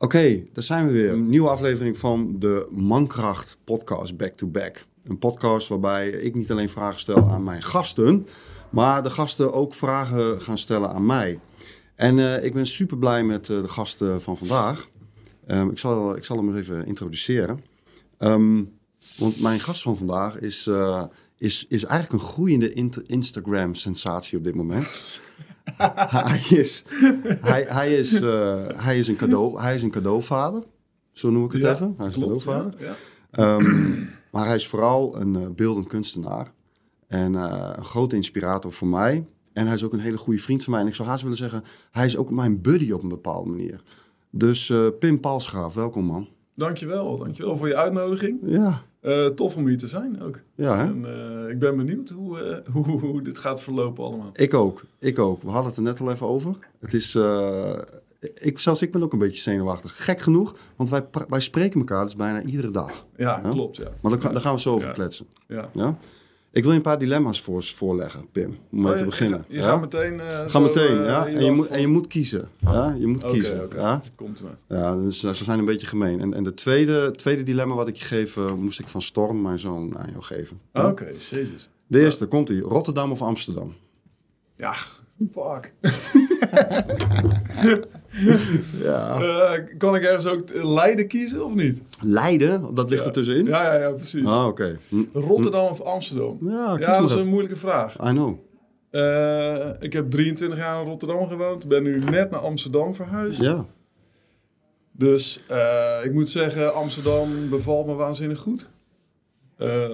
Oké, daar zijn we weer. Een nieuwe aflevering van de Mankracht podcast Back to Back. Een podcast waarbij ik niet alleen vragen stel aan mijn gasten, maar de gasten ook vragen gaan stellen aan mij. En eh, ik ben super blij met eh, de gasten van vandaag. Ehm, ik, zal, ik zal hem even introduceren. Ehm, want mijn gast van vandaag is, eh, is, is eigenlijk een groeiende Instagram-sensatie op dit moment. hij, is, hij, hij, is, eh, hij, is een cadeau, hij is een cadeauvader, zo noem ik het Ja, even. Hij is een cadeauvader. ja. Ehm, maar hij is vooral een eh, beeldend kunstenaar. En eh, een grote inspirator voor mij. En hij is ook een hele goede vriend van mij. En ik zou haast willen zeggen, hij is ook mijn buddy op een bepaalde manier. Dus Pim Palsgraaf, welkom man. Dankjewel, dankjewel voor je uitnodiging. Ja, Eh, tof om hier te zijn ook. ja? En eh, ik ben benieuwd hoe, eh, hoe, hoe dit gaat verlopen allemaal. Ik ook, ik ook. We hadden het er net al even over. Het is, ik, zelfs ik ben ook een beetje zenuwachtig. Gek genoeg, want wij, wij spreken elkaar dus bijna iedere dag. Ja, Ja? klopt, ja. Maar daar, ga- daar gaan we zo over Ja. kletsen. ja. Ja? Ik wil je een paar dilemma's voor, voorleggen, Pim, om mee Oh, te je- beginnen. Je, ja? gaat meteen... eh, Ga zo, meteen, eh, ja. je En je, moet, en je moet kiezen. Ja? Je moet kiezen. Ja? Komt maar. Ja, dus, ze zijn een beetje gemeen. En, en de tweede, tweede dilemma wat ik je geef, eh, moest ik van Storm, mijn zoon, aan jou geven. Oké, jezus. De eerste, komt ie. Rotterdam of Amsterdam? Ja, fuck. Ja. Eh, kan ik ergens ook Leiden kiezen of niet? Leiden, dat ligt Ja. er tussenin? Ja, ja, ja, precies. Ah, oké. Hm. Rotterdam of Amsterdam? Ja, dat is een moeilijke vraag. I know. Eh, ik heb 23 jaar in Rotterdam gewoond. Ben nu net naar Amsterdam verhuisd. Ja. Dus eh, ik moet zeggen, Amsterdam bevalt me waanzinnig goed.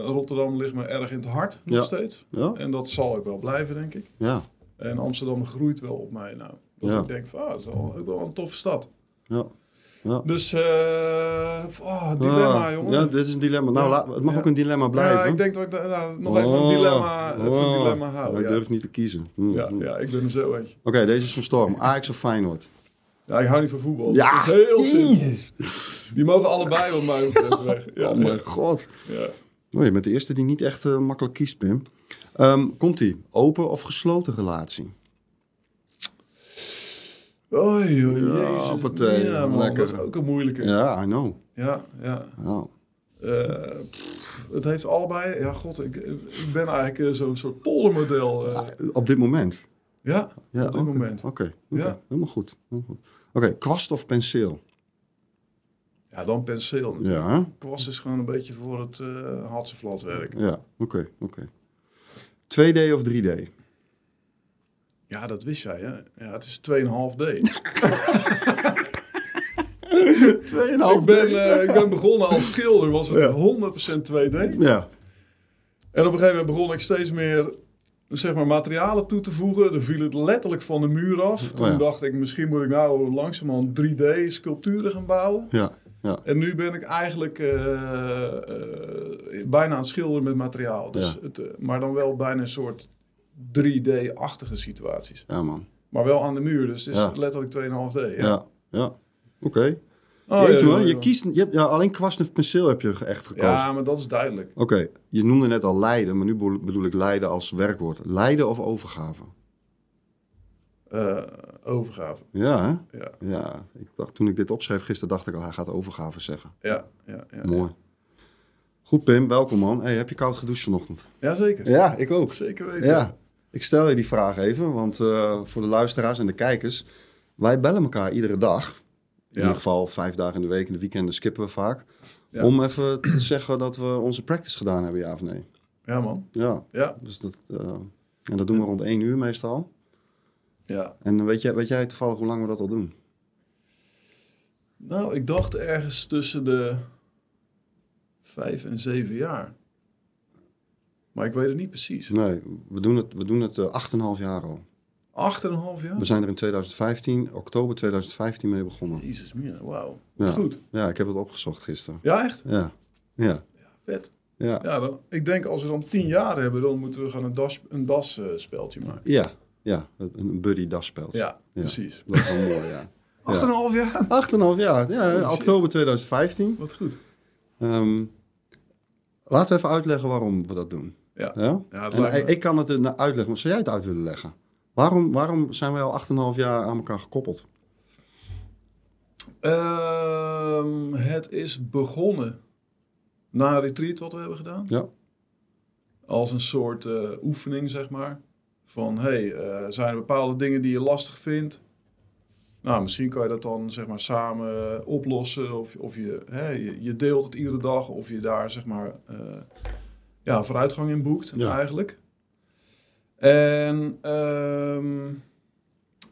Rotterdam ligt me erg in het hart nog Ja. steeds. Ja. En dat zal ook wel blijven, denk ik. Ja. En Amsterdam groeit wel op mij nou. Dat Ja. ik denk van, ah, dat is wel, ook wel een toffe stad. Ja. Ja. Dus, eh oh, dilemma, Ah, jongen. Ja, dit is een dilemma. Nou, Ja. het mag Ja. ook een dilemma blijven. Ja, ik denk dat ik nou, nog even Oh. een dilemma, even Oh. een dilemma hou. Ik Ja. durf niet te kiezen. Hm, Ja, hm. ja, ik ben er zo eentje. Oké, deze is van Storm. Ajax of Feyenoord? Ja, ik hou niet van voetbal. Ja, dat is heel simpel. Jezus. Die mogen allebei wat mij betreft weg. Ja, Oh mijn god. ja. Oh, je bent de eerste die niet echt eh, makkelijk kiest, Pim. Ehm, Komt-ie. Open of gesloten relatie? Oei, Ja, jezus. hoppatee, Ja, man, lekker. dat is ook een moeilijke. Ja, Ja, I know. ja. Ja. Eh, pff, het heeft allebei... Ja, god, ik, ik ben eigenlijk eh, zo'n soort poldermodel. eh. Op dit moment? ja, Ja, op dit moment. Oké. Ja. helemaal goed. Goed. Oké, kwast of penseel? Ja, dan penseel. natuurlijk. Ja? Kwast is gewoon een beetje voor het uh, hatseflat werk. ja. Oké, oké. 2D of 3D? Ja, dat wist jij, hè? Ja, het is 2,5D. 2,5 ik, ben, eh, ik ben begonnen als schilder, was het Ja. 100% 2D. Ja. En op een gegeven moment begon ik steeds meer zeg maar, materialen toe te voegen. Dan viel het letterlijk van de muur af. Toen Oh ja. dacht ik, misschien moet ik nou langzamerhand 3D-sculpturen gaan bouwen. Ja, ja. En nu ben ik eigenlijk eh, eh, bijna aan het schilderen met materiaal. Dus Ja. het, maar dan wel bijna een soort 3D-achtige situaties. Ja, man. Maar wel aan de muur, dus het is Ja. letterlijk 2,5D. Ja. Ja, ja. Oké. Oh, Jeetje, ja, ja, man. ja. Je kiest... Je hebt, ja, alleen kwast of penseel heb je echt gekozen. Ja, maar dat is duidelijk. Oké, je noemde net al Leiden, maar nu bedoel- ik Leiden als werkwoord. Leiden of overgave? Eh, overgave. Ja, hè? Ja, Ja, ik dacht, toen ik dit opschreef gisteren, dacht ik al, hij gaat overgave zeggen. ja, ja. ja. Mooi. Goed, Pim, welkom man. Hey, heb je koud gedoucht vanochtend? Jazeker. Ja, ik ook. Zeker weten. Ja, ik stel je die vraag even, want eh, voor de luisteraars en de kijkers, wij bellen elkaar iedere dag. In Ja. ieder geval vijf dagen in de week, in de weekenden skippen we vaak. Ja. Om even te zeggen dat we onze practice gedaan hebben, ja of nee. Ja, man. Ja, Ja. dus dat, eh, en dat doen we rond één uur meestal. ja. En weet jij, weet jij toevallig hoe lang we dat al doen? Nou, ik dacht ergens tussen de vijf en zeven jaar. Maar ik weet het niet precies. Nee, we doen het, we doen het eh, 8,5 jaar al. Acht en een half jaar? We zijn er in 2015, oktober 2015 mee begonnen. Jezus, mina, wauw. Ja. Goed. Ja, ik heb het opgezocht gisteren. Ja, echt? Ja, ja, Ja, vet. ja. Ja, dan, ik denk als we dan tien jaar hebben, dan moeten we gaan een das, een das eh, maken. Ja, ja, een buddy dasspeld. Ja, precies. Dat is wel mooi, ja. Acht en een half jaar? 8,5 jaar, ja, Oh, oktober 2015. Wat goed. Ehm, laten we even uitleggen waarom we dat doen. Ja. Ja? Ja, het en lijkt me- ik, kan het uitleggen, maar zou jij het uit willen leggen? Waarom, waarom zijn wij al 8,5 jaar aan elkaar gekoppeld? Ehm, het is begonnen na een retreat wat we hebben gedaan. Ja. Als een soort eh, oefening, zeg maar. Van, hey, eh, zijn er bepaalde dingen die je lastig vindt? Nou, misschien kan je dat dan zeg maar samen oplossen. Of, of je, hè, je, je deelt het iedere dag. Of je daar zeg maar eh, ja, vooruitgang in boekt Ja. eigenlijk. En ehm,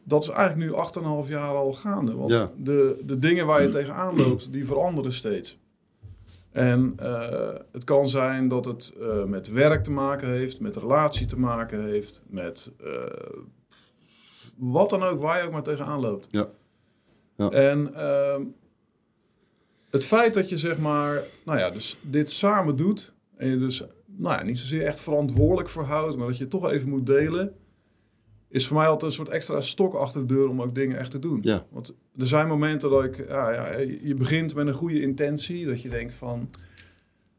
dat is eigenlijk nu 8,5 jaar al gaande. Want Ja. de, de dingen waar je tegenaan loopt, die veranderen steeds. En eh, het kan zijn dat het eh, met werk te maken heeft, met relatie te maken heeft, met eh, wat dan ook, waar je ook maar tegenaan loopt. Ja. Ja. En ehm, het feit dat je zeg maar, nou ja, dus dit samen doet en je dus, nou ja, niet zozeer echt verantwoordelijk voor houdt, maar dat je het toch even moet delen, is voor mij altijd een soort extra stok achter de deur om ook dingen echt te doen. Ja. Want er zijn momenten dat ik, ja, ja, je begint met een goede intentie, dat je denkt van,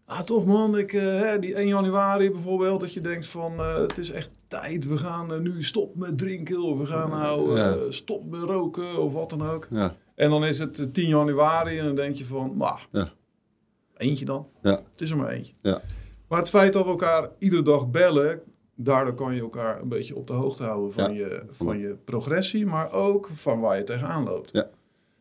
ah tof man, ik, eh, die 1 januari bijvoorbeeld, dat je denkt van, eh, het is echt tijd, we gaan eh, nu stop met drinken, of we gaan nou Ja. stop met roken, of wat dan ook. Ja. En dan is het eh, 10 januari en dan denk je van, maar, Ja. eentje dan. Ja. Het is er maar eentje. Ja. Maar het feit dat we elkaar iedere dag bellen, daardoor kan je elkaar een beetje op de hoogte houden van, Ja. je, van je progressie, maar ook van waar je tegenaan loopt. Ja.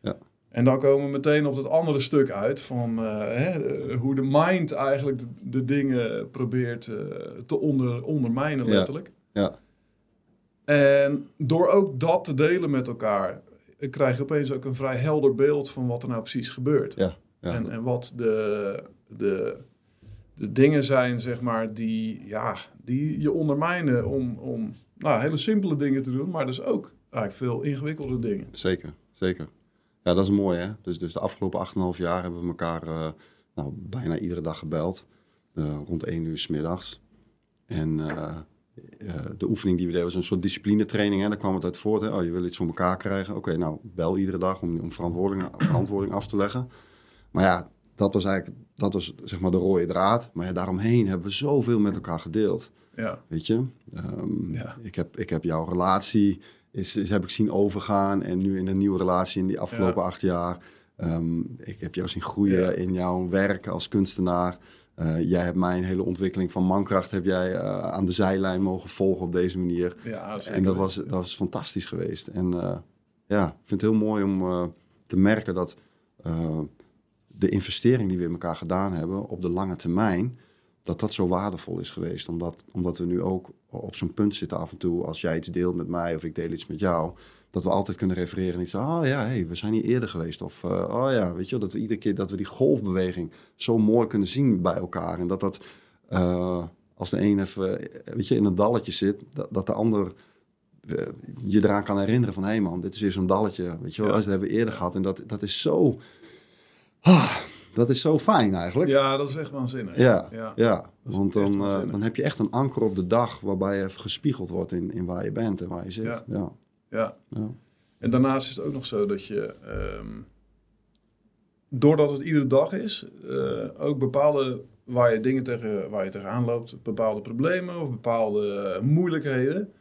Ja. En dan komen we meteen op het andere stuk uit van eh, hè, hoe de mind eigenlijk de, de dingen probeert eh, te onder, ondermijnen, Ja. letterlijk. Ja. En door ook dat te delen met elkaar, eh, krijg je opeens ook een vrij helder beeld van wat er nou precies gebeurt. Ja. Ja. En, en wat de, de, de dingen zijn, zeg maar, die, ja, die je ondermijnen om, om nou, hele simpele dingen te doen, maar dus ook eigenlijk veel ingewikkelde dingen. Zeker, zeker. Ja, dat is mooi hè. Dus, dus de afgelopen 8,5 jaar hebben we elkaar eh, nou, bijna iedere dag gebeld. eh, rond 1 uur 's middags. En eh, de oefening die we deden was een soort disciplinetraining. Hè. Daar kwam het uit voort. Hè. Oh, je wil iets voor elkaar krijgen. Oké, nou bel iedere dag om, om verantwoording, verantwoording af te leggen. Maar ja, dat was eigenlijk dat was, zeg maar de rode draad. Maar ja, daaromheen hebben we zoveel met elkaar gedeeld. Ja, Weet je, Ehm, Ja. ik, heb, ik heb jouw relatie, is, is, heb ik zien overgaan. En nu in een nieuwe relatie in die afgelopen Ja. acht jaar. Ehm, ik heb jou zien groeien Ja. in jouw werk als kunstenaar. Eh, jij hebt mijn hele ontwikkeling van mankracht heb jij eh, aan de zijlijn mogen volgen op deze manier. ja. En dat was, dat was fantastisch geweest. En eh, ja, ik vind het heel mooi om te merken dat de investering die we in elkaar gedaan hebben op de lange termijn, dat dat zo waardevol is geweest. Omdat, omdat we nu ook op zo'n punt zitten af en toe, als jij iets deelt met mij of ik deel iets met jou, dat we altijd kunnen refereren en iets oh ja, hey, we zijn hier eerder geweest. Of, eh, oh ja, weet je wel, dat we iedere keer dat we die golfbeweging zo mooi kunnen zien bij elkaar. En dat dat, eh, als de een even, eh, weet je, in een dalletje zit, dat, dat de ander je eraan kan herinneren van... hé hey man, dit is weer zo'n dalletje. Weet je wel, Ja. dat hebben we eerder gehad. En dat, dat is zo... Ah, dat is zo fijn eigenlijk. Ja, dat is echt waanzinnig. Ja, ja. Ja. want dan, eh, dan heb je echt een anker op de dag... waarbij je even gespiegeld wordt in, in waar je bent en waar je zit. Ja. Ja. Ja. Ja. En daarnaast is het ook nog zo dat je, ehm, doordat het iedere dag is, eh, ook bepaalde, waar je dingen tegen, waar je tegenaan loopt, bepaalde problemen of bepaalde moeilijkheden,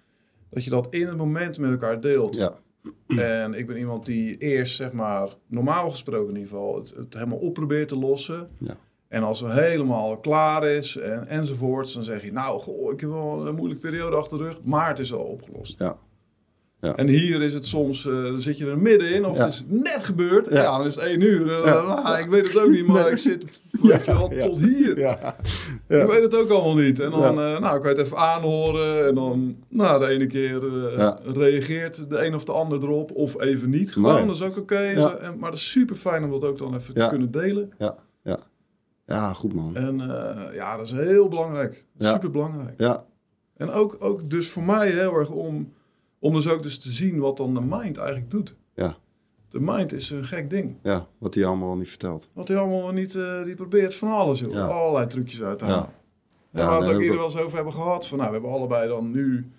dat je dat in het moment met elkaar deelt. Ja. En ik ben iemand die eerst, zeg maar, normaal gesproken in ieder geval, het, het helemaal op probeert te lossen. Ja. En als het helemaal klaar is en, enzovoorts, dan zeg je, nou, goh, ik heb wel een moeilijke periode achter de rug, maar het is al opgelost. Ja. Ja. En hier is het soms, eh, dan zit je er middenin of Ja. het is net gebeurd. Ja. Ja, dan is het één uur. Ah, ik weet het ook niet, maar ik zit ja. tot hier. Ja. Ik weet het ook allemaal niet. En dan, eh, nou, kan je het even aanhoren. En dan, nou, de ene keer eh, reageert de een of de ander erop. Of even niet. Gewoon, Nee. dat is ook oké. En- Maar dat is super fijn om dat ook dan even te kunnen delen. Ja. Ja. Ja, goed man. En ja, dat is heel belangrijk. Super belangrijk. Ja. En ook, ook dus voor mij heel erg om, om dus ook dus te zien wat dan de mind eigenlijk doet. Ja. De mind is een gek ding. Ja, wat hij allemaal niet vertelt. Wat hij allemaal niet, eh, die probeert van alles, joh. Ja. Allerlei trucjes uit te halen. Ja, Ja, waar we het ook eerder wel eens over hebben gehad. Van, nou, we hebben allebei dan nu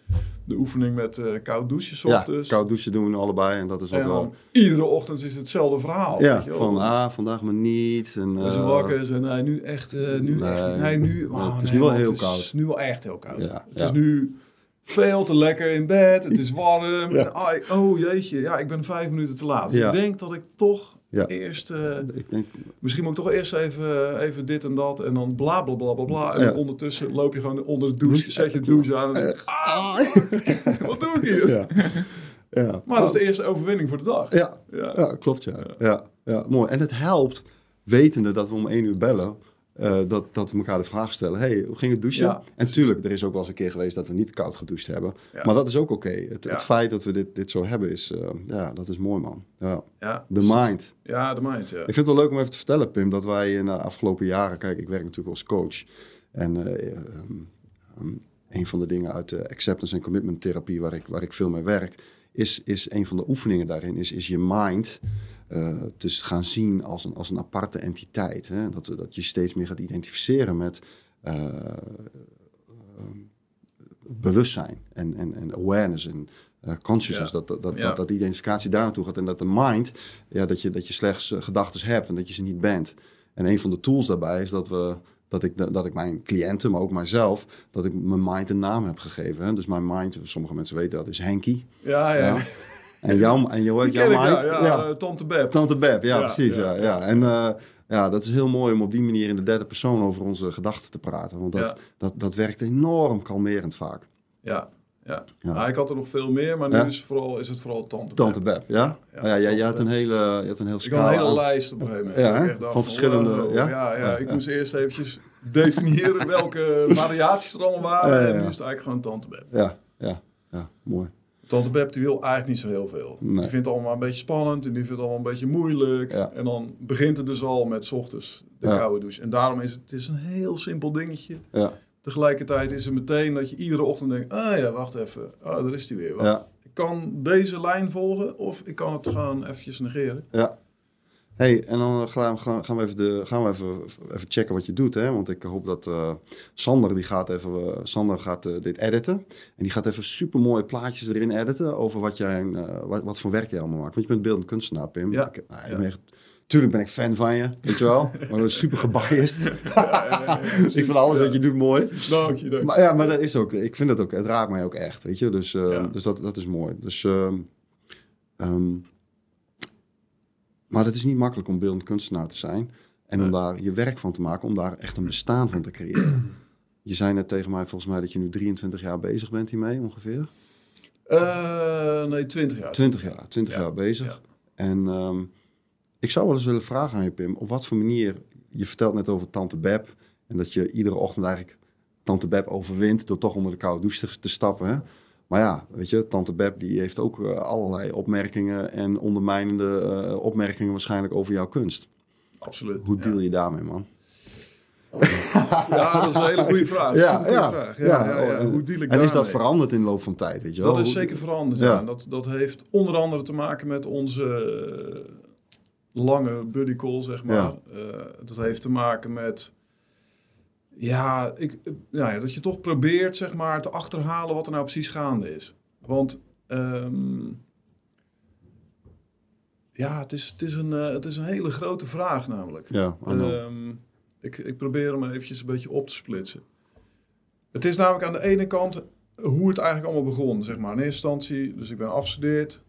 de oefening met eh, koud douchen Ja, ochtends. koud douchen doen we allebei en dat is wat en wel... iedere ochtend is hetzelfde verhaal. Ja, weet je van ah, vandaag maar niet. En, zijn eh, wakker en zeggen, nee, nu echt, eh, nu Nee, echt, nee, nu, nee, oh, het is nu wel heel Het koud. is nu wel echt heel koud. Ja, het is nu veel te lekker in bed, het is warm. Ja. Oh jeetje, ja, ik ben vijf minuten te laat. Dus Ja. ik denk dat ik toch Ja. Eerst, eh, Ik denk, misschien moet ik toch eerst even, even dit en dat en dan bla bla bla bla bla. En ondertussen loop je gewoon onder de douche, zet je de douche aan en denk ah, wat doe ik hier? ja. ja. Maar dat is de eerste overwinning voor de dag. Ja, Ja. klopt ja. ja. Ja, mooi. En het helpt, wetende dat we om één uur bellen, eh, dat, dat we elkaar de vraag stellen: hey, hoe ging het douchen? Ja, en tuurlijk, er is ook wel eens een keer geweest dat we niet koud gedoucht hebben. Ja. Maar dat is ook oké. Het, Ja. het feit dat we dit, dit zo hebben, is, eh, ja, dat is mooi, man. Ja. Ja, De mind. ja de mind, ja. Ik vind het wel leuk om even te vertellen, Pim, dat wij in de afgelopen jaren, kijk, ik werk natuurlijk als coach. En eh, ehm, een van de dingen uit de acceptance en commitment therapie, waar ik, waar ik veel mee werk, is, is een van de oefeningen daarin, is, is je mind te gaan zien als een, als een aparte entiteit. Hè? Dat, dat je steeds meer gaat identificeren met eh, ehm, bewustzijn en, en, en awareness en eh, consciousness. Ja. Dat, dat, dat, Ja. dat, dat die identificatie daar naartoe gaat en dat de mind, ja, dat, je, dat je slechts uh, gedachten hebt en dat je ze niet bent. En een van de tools daarbij is dat we dat ik, dat ik mijn cliënten, maar ook mijzelf, dat ik mijn mind een naam heb gegeven. Hè? Dus mijn mind, sommige mensen weten dat, is Henky. Ja, ja. Ja. En jouw, en jouw, mind, ja, ja, eh, Tante Beb. Tante Beb, ja, precies. Ja, ja. En uh, ja, dat is heel mooi om op die manier in de derde persoon over onze gedachten te praten. Want dat, dat, dat werkt enorm kalmerend vaak. Ja, ja. Ja. Nou, ik had er nog veel meer, maar nu Ja. is, vooral, is het vooral Tante, Tante Beb. Beb, ja? Ja, Ja, ja, had Beb. een hele, je had een heel Ik had scala een hele aan- lijst op een gegeven moment. Ja, Van verschillende- ja? ja, ja, ik moest eerst eventjes definiëren welke variaties er allemaal waren. En nu is het eigenlijk gewoon Tante Beb. Ja, ja, ja, mooi. Die wil eigenlijk niet zo heel veel. Nee. Die vindt het allemaal een beetje spannend en die vindt het allemaal een beetje moeilijk. Ja. En dan begint het dus al met 's ochtends de Ja. koude douche. En daarom is het, het is een heel simpel dingetje. Ja, Tegelijkertijd is het meteen dat je iedere ochtend denkt... Ah ja, wacht even. Oh, daar is die weer. Wacht. Ik kan deze lijn volgen of ik kan het gewoon eventjes negeren. ja. Hey, en dan gaan, gaan, we, even, de, gaan we even, even checken wat je doet. Hè? Want ik hoop dat eh, Sander, die gaat, even, eh, Sander gaat eh, dit editen. En die gaat even super mooie plaatjes erin editen over wat, jij, eh, wat, wat voor werk jij allemaal maakt. Want je bent beeldend kunstenaar, Pim. Ja. Ik, nou, ik Ja. ben echt, tuurlijk ben ik fan van je, weet je wel. Maar ben super gebiased. ik vind alles wat je doet mooi. Dank je, dank. Maar ja, maar dat is ook, ik vind het ook, het raakt mij ook echt, weet je. Dus, eh, dus dat, dat is mooi. Dus, ehm, maar het is niet makkelijk om beeldend kunstenaar te zijn. En om daar je werk van te maken, om daar echt een bestaan van te creëren. Je zei net tegen mij volgens mij dat je nu 23 jaar bezig bent hiermee ongeveer. Eh, nee, 20 jaar. 20 jaar, 20 Ja, jaar bezig. ja. En ehm, ik zou wel eens willen vragen aan je, Pim, op wat voor manier... Je vertelt net over Tante Beb en dat je iedere ochtend eigenlijk Tante Beb overwint door toch onder de koude douche te, te stappen. Hè? Maar ja, weet je, Tante Beb die heeft ook eh, allerlei opmerkingen en ondermijnende eh, opmerkingen waarschijnlijk over jouw kunst. Absoluut. Hoe deal je daarmee, man? Ja, dat is een hele goede vraag. Ja, Supergoeie ja, vraag. Ja, ja, ja, en- Hoe deal ik En is dat veranderd in de loop van tijd, weet je wel? Dat is zeker veranderd, Ja. Dat, dat heeft onder andere te maken met onze eh, lange buddy call, zeg maar. Ja. Eh, dat heeft te maken met... Ja, ik, nou ja, dat je toch probeert, zeg maar, te achterhalen wat er nou precies gaande is. Want... ehm, ja, het is, het, is een, eh, het is een hele grote vraag namelijk. Ja. Ehm, ik, ik probeer hem eventjes een beetje op te splitsen. Het is namelijk aan de ene kant hoe het eigenlijk allemaal begon. Zeg maar. In eerste instantie, dus ik ben afgestudeerd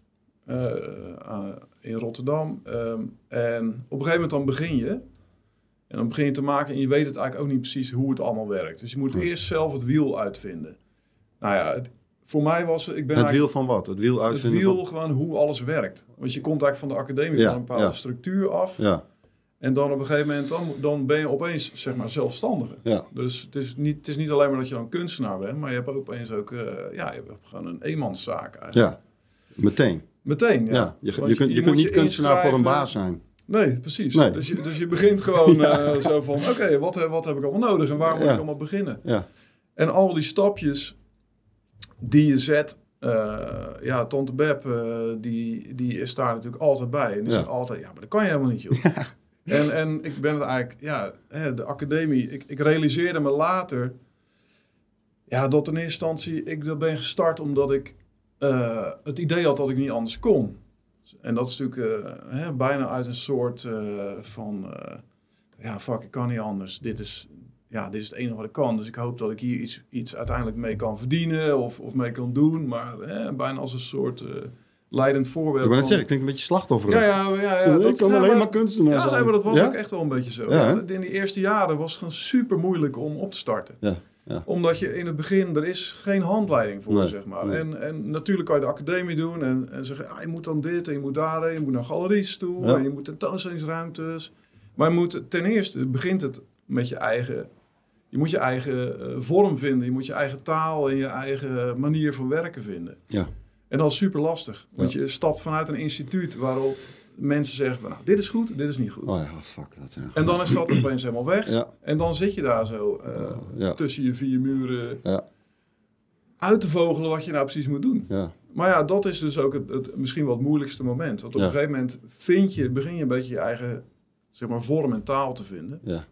eh, in Rotterdam. Ehm, en op een gegeven moment dan begin je. En dan begin je te maken en je weet het eigenlijk ook niet precies hoe het allemaal werkt. Dus je moet eerst zelf het wiel uitvinden. Nou ja, het, voor mij was ik ben het wiel van wat? Het wiel het uitvinden wiel van... gewoon hoe alles werkt. Want je komt eigenlijk van de academie Ja, van een bepaalde ja. structuur af. Ja, En dan op een gegeven moment, dan, dan ben je opeens zeg maar zelfstandige. ja, Dus het is, niet, het is niet alleen maar dat je dan kunstenaar bent, maar je hebt opeens ook, eh, ja, je hebt gewoon een eenmanszaak eigenlijk. ja. Meteen. Meteen, ja. Ja, je, je, kunt, je, kunt niet kunstenaar voor een baas zijn. Nee, precies. Nee. Dus, je, dus je begint gewoon eh, zo van, oké, wat, heb- wat heb ik allemaal nodig en waar moet Ja. ik allemaal beginnen? Ja, En al die stapjes die je zet, eh, ja, Tante Beb, eh, die, die is daar natuurlijk altijd bij. En die zegt altijd, ja, maar dat kan je helemaal niet, joh. En, en ik ben het eigenlijk, ja, de academie, ik, ik realiseerde me later, ja, dat in eerste instantie, ik ben gestart omdat ik eh, het idee had dat ik niet anders kon. En dat is natuurlijk eh, hè, bijna uit een soort eh, van, eh, ja, fuck, ik kan niet anders. Dit is, ja, dit is het enige wat ik kan. Dus ik hoop dat ik hier iets, iets uiteindelijk mee kan verdienen of, of mee kan doen. Maar hè, bijna als een soort, leidend voorbeeld. Ik wil van- zeggen, klinkt een beetje slachtofferig. Ja, ja, ja. ja, Zo, ik dat- kan ja, alleen maar- maar kunstenaar Ja, zijn. nee, maar dat was ook echt wel een beetje zo. In die eerste jaren was het gewoon super moeilijk om op te starten. Ja, ja. Omdat je in het begin, er is geen handleiding voor, Nee, zeg maar. nee. En, en natuurlijk kan je de academie doen en, en zeggen, ah, je moet dan dit en je moet daarheen, je moet naar galeries toe Ja. en je moet tentoonstellingsruimtes. Maar je moet ten eerste, begint het met je eigen, je moet je eigen eh, vorm vinden, je moet je eigen taal en je eigen manier van werken vinden. Ja. En dat is super lastig, want je stapt vanuit een instituut waarop mensen zeggen van, nou, dit is goed, dit is niet goed. Oh ja, fuck dat, ja. En dan is dat opeens helemaal weg. Ja, En dan zit je daar zo eh, ja, tussen je vier muren ja, uit te vogelen wat je nou precies moet doen. ja. Maar ja, dat is dus ook het, het misschien wel het moeilijkste moment. Want op een gegeven moment vind je, begin je een beetje je eigen zeg maar, vorm en taal te vinden. ja.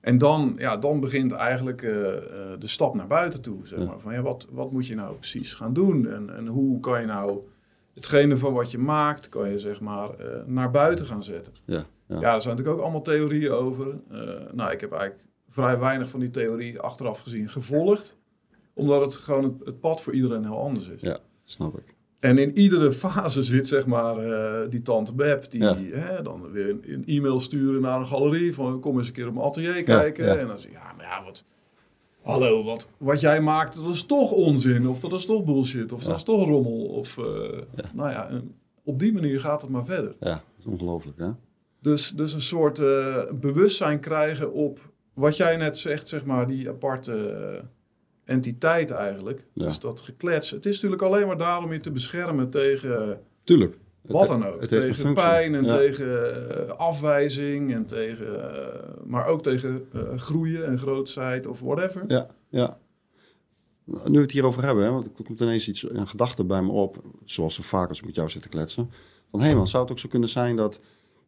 En dan, ja, dan begint eigenlijk eh, eh, de stap naar buiten toe. Zeg maar. Van, ja, wat, wat moet je nou precies gaan doen? En, en hoe kan je nou hetgene van wat je maakt, kan je zeg maar eh, naar buiten gaan zetten? ja, ja. Ja, er zijn natuurlijk ook allemaal theorieën over. Eh, nou, ik heb eigenlijk vrij weinig van die theorie achteraf gezien gevolgd. Omdat het gewoon het, het pad voor iedereen heel anders is. Ja, snap ik. En in iedere fase zit zeg maar eh, die tante Beb die Ja. hè, dan weer een, een e-mail sturen naar een galerie van kom eens een keer op mijn atelier kijken. ja. En dan zeg je, ja, maar ja, wat... Hallo, wat, wat jij maakt, dat is toch onzin. Of dat is toch bullshit. Of Ja. dat is toch rommel. Of, eh, Ja. nou ja, en op die manier gaat het maar verder. Ja, dat is ongelooflijk, hè? Dus, dus een soort eh, bewustzijn krijgen op wat jij net zegt, zeg maar, die aparte entiteit eigenlijk. Ja. Dus dat geklets. Het is natuurlijk alleen maar daar om je te beschermen tegen Tuurlijk. Wat dan ook. Tegen pijn en Ja. tegen eh, afwijzing en tegen, eh, maar ook tegen eh, groeien en grootsheid of whatever. Ja, ja. Nu we het hierover hebben, hè, want er komt ineens iets, een gedachte bij me op, zoals zo vaak als ik met jou zit te kletsen. Van hé man, zou het ook zo kunnen zijn dat,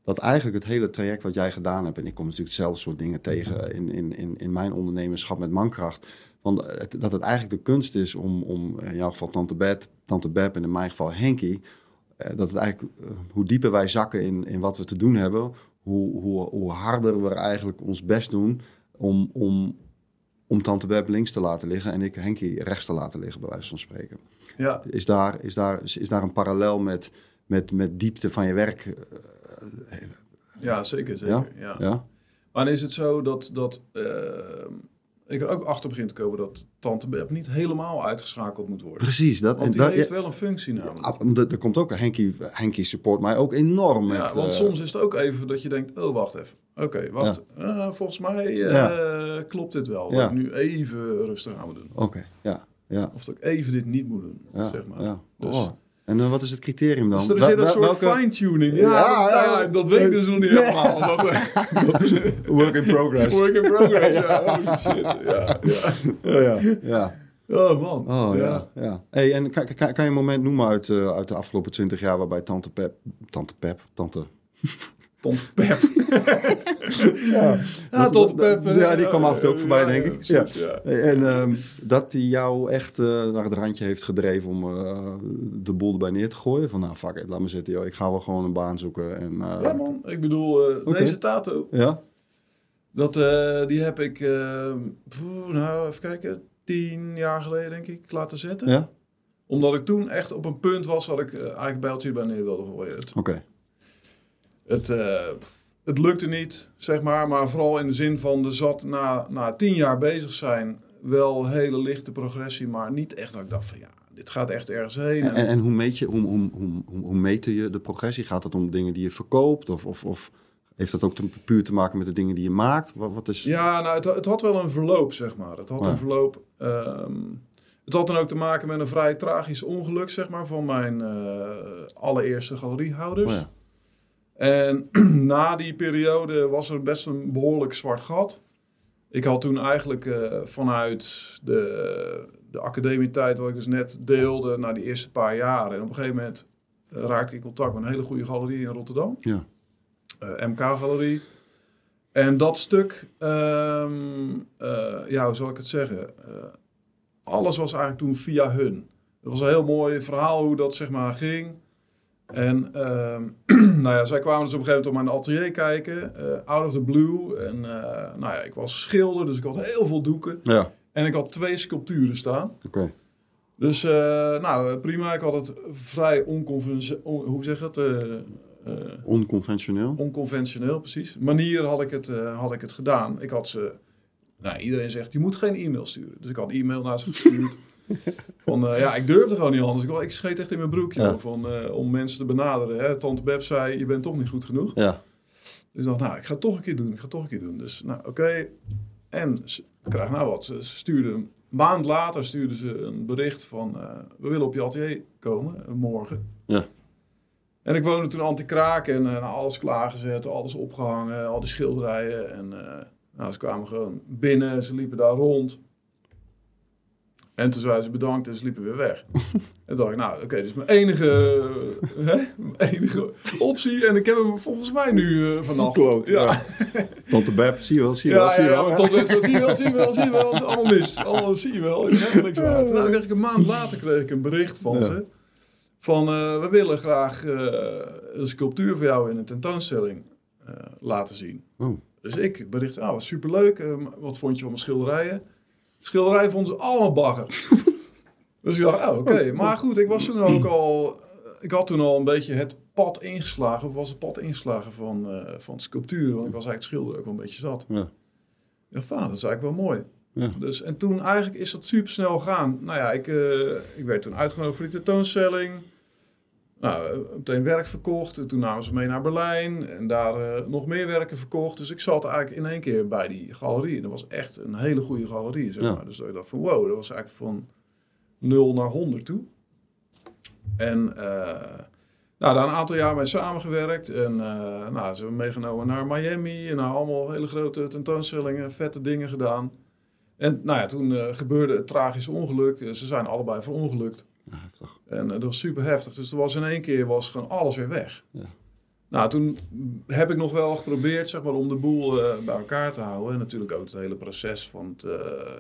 dat eigenlijk het hele traject wat jij gedaan hebt, en ik kom natuurlijk hetzelfde soort dingen tegen in, in, in, in mijn ondernemerschap met mankracht, van het, dat het eigenlijk de kunst is om, om in jouw geval Tante Bet, Tante Beb en in mijn geval Henky, dat het eigenlijk, eh, hoe dieper wij zakken in, in wat we te doen hebben, hoe, hoe, hoe harder we eigenlijk ons best doen om, om, om Tante Beb links te laten liggen en ik Henky rechts te laten liggen, bij wijze van spreken. Ja, Is daar, is daar, is, daar een parallel met, met, met diepte van je werk? eh, ja zeker. zeker ja. Ja? Maar dan is het zo dat, dat eh, ik er ook achter begin te komen dat Tante Beb niet helemaal uitgeschakeld moet worden. Precies. Dat, Want die dat, heeft ja, wel een functie namelijk. er komt ook Henky, Henky support mij ook enorm met... Ja, want eh, soms is het ook even dat je denkt, oh wacht even. Oké, wacht. Eh, volgens mij eh, klopt dit wel. Dat ik nu even rustig aan moet doen. Oké, ja, ja, Of dat ik even dit niet moet doen, ja. zeg maar. Dus, Oh. En wat is het criterium dan? dus er Wel- zit een soort welke- fine-tuning. Ja, Ja, dat, nou ja. ja, dat weet ik dus nog niet helemaal. Work in progress. work in progress, ja. Holy shit, ja. ja. ja, ja. Oh man. Oh ja, ja. Hey, en kan, kan, kan je een moment noemen uit, eh, uit de afgelopen twintig jaar waarbij Tante Pep, Tante Pep, Tante... Pep. Ja, Ja, Pep. Ja, die kwam af en toe ook voorbij, ja, denk ja, ik. precies, ja. ja. En ehm, dat die jou echt eh, naar het randje heeft gedreven om eh, de boel erbij neer te gooien. Van nou, fuck it, laat me zitten joh. Ik ga wel gewoon een baan zoeken. En, eh, Ja man, ik bedoel, eh, deze tato, ja? dat, eh, die heb ik, eh, poeh, nou even kijken, tien jaar geleden denk ik laten zetten. Ja? Omdat ik toen echt op een punt was dat ik eigenlijk bijltje bij neer wilde gooien. Het, Oké. Het, eh, het lukte niet, zeg maar. Maar vooral in de zin van, er zat na, na tien jaar bezig zijn wel hele lichte progressie. Maar niet echt dat ik dacht van, ja, dit gaat echt ergens heen. En, en, en hoe, meet je, hoe, hoe, hoe, hoe, hoe meet je de progressie? Gaat het om dingen die je verkoopt? Of, of, of heeft dat ook te, puur te maken met de dingen die je maakt? Wat, wat is... Ja, nou, het, het had wel een verloop, zeg maar. Het had Ja. een verloop. ehm, het had dan ook te maken met een vrij tragisch ongeluk, zeg maar, van mijn eh, allereerste galeriehouders. Oh ja. En na die periode was er best een behoorlijk zwart gat. Ik had toen eigenlijk eh, vanuit de, de academietijd, wat ik dus net deelde, na die eerste paar jaren. En op een gegeven moment eh, raakte ik in contact met een hele goede galerie in Rotterdam. Ja. Eh, MK-galerie. En dat stuk, ehm, eh, ja, hoe zal ik het zeggen? Alles was eigenlijk toen via hun. Het was een heel mooi verhaal hoe dat zeg maar ging. En ehm, nou ja, zij kwamen dus op een gegeven moment op mijn atelier kijken, eh, out of the blue. En eh, nou ja, ik was schilder, dus ik had heel veel doeken. Ja, En ik had twee sculpturen staan. oké. Dus, uh, nou, prima. Ik had het vrij onconventioneel... hoe zeg je dat? Uh, onconventioneel? Onconventioneel, precies. Manier had ik, het, had ik het gedaan. Ik had ze... Nou, iedereen zegt, je moet geen e-mail sturen. Dus ik had e-mail naar ze gestuurd. van, ja, ik durfde gewoon niet anders. Ik, ik scheet echt in mijn broekje van, om mensen te benaderen. Hè. Tante Beb zei, je bent toch niet goed genoeg. Ja. Dus ik dacht, nou, ik ga het toch een keer doen. Ik ga het toch een keer doen. Dus, nou, oké. En ze krijgen nou wat. Ze stuurden een maand later stuurden ze een bericht van... Uh, we willen op je atelier komen, morgen. Ja. En ik woonde toen anti-kraak en alles klaargezet, alles opgehangen, al die schilderijen. En nou, ze kwamen gewoon binnen, ze liepen daar rond. En toen zeiden ze bedankt en ze liepen weer weg. en toen dacht ik, nou oké, okay, dit is mijn enige, hè, mijn enige optie. En ik heb hem volgens mij nu uh, vannacht. Klopt, ja. ja. Tante Beb, zie je wel, zie je wel, zie je wel. Tante Beb, zie je wel, zie je wel, zie je wel. Het is allemaal mis. Allemaal, zie je wel. Ik heb niks. Nou, kreeg ik een maand later kreeg ik een bericht van ze. Van, uh, we willen graag uh, een sculptuur voor jou in een tentoonstelling laten zien. Oh. Dus ik bericht, oh, superleuk. wat vond je van mijn schilderijen? Schilderij vonden ze allemaal bagger. dus ik dacht, oh, oké. Maar goed, ik was toen ook al... Ik had toen al een beetje het pad ingeslagen. Of was het pad ingeslagen van, uh, van sculptuur. Want ik was eigenlijk schilder ook wel een beetje zat. Ja. Ja, vader, dat is eigenlijk wel mooi. Ja. Dus, en toen eigenlijk is dat super snel gegaan. Nou ja, ik, uh, ik werd toen uitgenodigd voor die tentoonstelling. Nou, meteen werk verkocht. Toen namen ze mee naar Berlijn. En daar uh, nog meer werken verkocht. Dus ik zat eigenlijk in één keer bij die galerie. En dat was echt een hele goede galerie, zeg Ja. maar. Dus ik dacht van wow, dat was eigenlijk van 0 naar 100 toe. En eh, nou, daar een aantal jaar mee samengewerkt. En uh, nou, ze hebben me meegenomen naar Miami. En nou, allemaal hele grote tentoonstellingen, vette dingen gedaan. En nou ja, toen gebeurde het tragische ongeluk. ze zijn allebei verongelukt. Heftig. En dat was super heftig. Dus er was in één keer was gewoon alles weer weg. Ja. Nou, toen heb ik nog wel geprobeerd zeg maar, om de boel uh, bij elkaar te houden. En natuurlijk ook het hele proces van het, uh,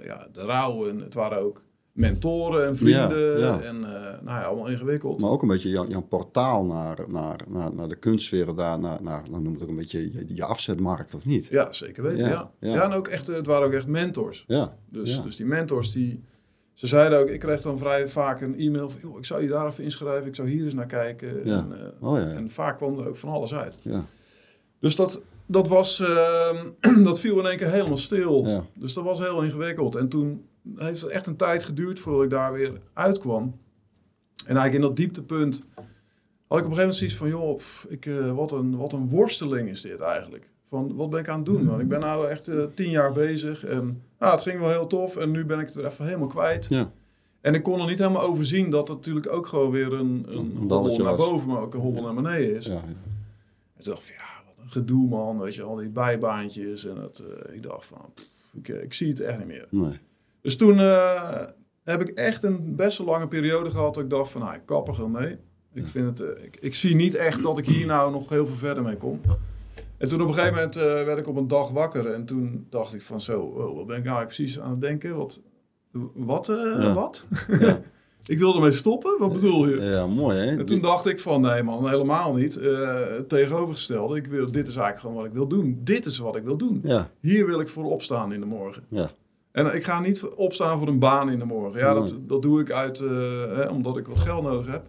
ja, de rouw. En het waren ook mentoren en vrienden. Ja, ja. En uh, nou ja, allemaal ingewikkeld. Maar ook een beetje jouw, jouw portaal naar, naar, naar, naar de kunstwereld daar. Naar, naar, dan noem het ook een beetje je, je afzetmarkt, of niet? Ja, zeker weten, ja. ja. En ook echt, het waren ook echt mentors. Ja. Dus, dus die mentors die... Ze zeiden ook, ik kreeg dan vrij vaak een e-mail van... Joh, ik zou je daar even inschrijven, ik zou hier eens naar kijken. Ja. En, uh, Oh, ja, ja. en vaak kwam er ook van alles uit. Ja. Dus dat, dat, was, uh, dat viel in één keer helemaal stil. Dus dat was heel ingewikkeld. En toen heeft het echt een tijd geduurd voordat ik daar weer uitkwam. En eigenlijk in dat dieptepunt had ik op een gegeven moment zoiets van... joh, pff, ik, uh, wat, een, wat een worsteling is dit eigenlijk. Van, wat ben ik aan het doen? Want ik ben nou echt uh, tien jaar bezig en nou, het ging wel heel tof. En nu ben ik het er even helemaal kwijt. Ja. En ik kon er niet helemaal overzien dat het natuurlijk ook gewoon weer een, een, Een hobbel naar boven, maar ook een hobbel naar beneden is. Ja, ja. En toen dacht ik van, ja, wat een gedoe man, weet je, al die bijbaantjes. En het, uh, ik dacht van, pff, ik, ik, zie het echt niet meer. Nee. Dus toen uh, heb ik echt een best wel lange periode gehad dat ik dacht van, nou, ik kap er gewoon mee. Ik, vind het, uh, ik, ik zie niet echt dat ik hier nou nog heel veel verder mee kom. En toen op een gegeven moment uh, werd ik op een dag wakker en toen dacht ik van zo, oh, wat ben ik nou precies aan het denken? Wat? Wat? Uh, Ja. wat? Ja. ik wilde ermee stoppen? Wat bedoel je? Ja, mooi hè? En toen dacht ik van, nee man, helemaal niet. Uh, tegenovergestelde, ik wil, dit is eigenlijk gewoon wat ik wil doen. Dit is wat ik wil doen. Ja, Hier wil ik voor opstaan in de morgen. ja, En ik ga niet opstaan voor een baan in de morgen. Ja, dat, dat doe ik uit, uh, hè, omdat ik wat geld nodig heb.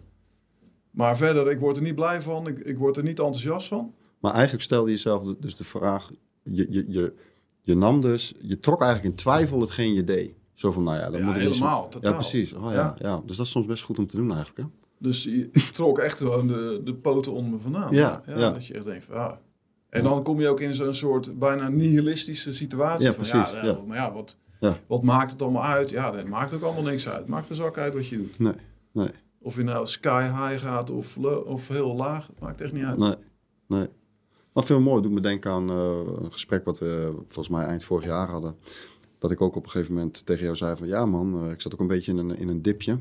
Maar verder, ik word er niet blij van. Ik, ik word er niet enthousiast van. Maar eigenlijk stelde je jezelf de- dus de vraag... Je, je, je, je nam dus... Je trok eigenlijk in twijfel hetgeen je deed. Zo van, nou ja, Ja, moet ik eens- helemaal, totaal. Ja, precies. Oh, ja, ja. Ja. Dus dat is soms best goed om te doen eigenlijk, hè? Dus je- trok echt gewoon de, de poten onder me vandaan. Ja, ja. Dat je echt denkt van, ja. En dan kom je ook in zo'n soort bijna nihilistische situatie. Ja, van, precies, Ja. Maar ja wat, wat maakt het allemaal uit? Ja, dat maakt ook allemaal niks uit. Het maakt een zak uit wat je doet. Nee, nee, Of je nou sky high gaat of, of heel laag. Het maakt echt niet uit. nee, nee. Wat veel mooi doet me denken aan eh, een gesprek wat we volgens mij eind vorig jaar hadden. Dat ik ook op een gegeven moment tegen jou zei van... Ja man, eh, ik zat ook een beetje in een, in een dipje.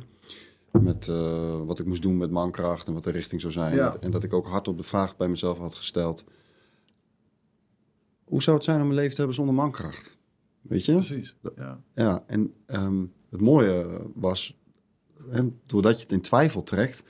Met eh, wat ik moest doen met mankracht en wat de richting zou zijn. Ja. En dat ik ook hardop de vraag bij mezelf had gesteld. Hoe zou het zijn om een leven te hebben zonder mankracht? Weet je? Precies. Ja. Ja, en ehm, het mooie was, hè, doordat je het in twijfel trekt,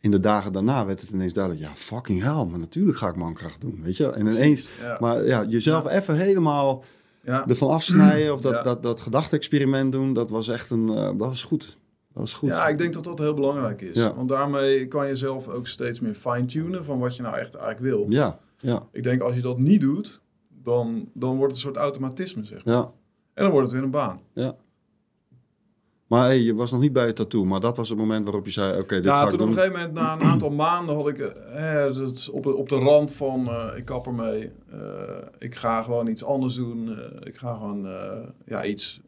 in de dagen daarna werd het ineens duidelijk, ja, fucking hell, maar natuurlijk ga ik mankracht doen, weet je? En ineens, Ja. maar ja, jezelf even helemaal Ja. ervan afsnijden of dat, dat, dat gedachte-experiment doen, dat was echt een, eh, dat was goed. Dat is goed. Ja, ik denk dat dat heel belangrijk is. Want daarmee kan je zelf ook steeds meer fine-tunen van wat je nou echt eigenlijk wil. Ja, ja, Ik denk als je dat niet doet, dan, dan wordt het een soort automatisme, zeg maar. ja, En dan wordt het weer een baan. ja. Maar hey, je was nog niet bij het tattoo, maar dat was het moment waarop je zei, oké, dit Ja, ga ik toen op doen. een gegeven moment, na een aantal maanden, had ik eh, eh, dat op, de, op de rand van eh, ik kap ermee. Eh, ik ga gewoon iets anders doen. Ik ga gewoon ja, iets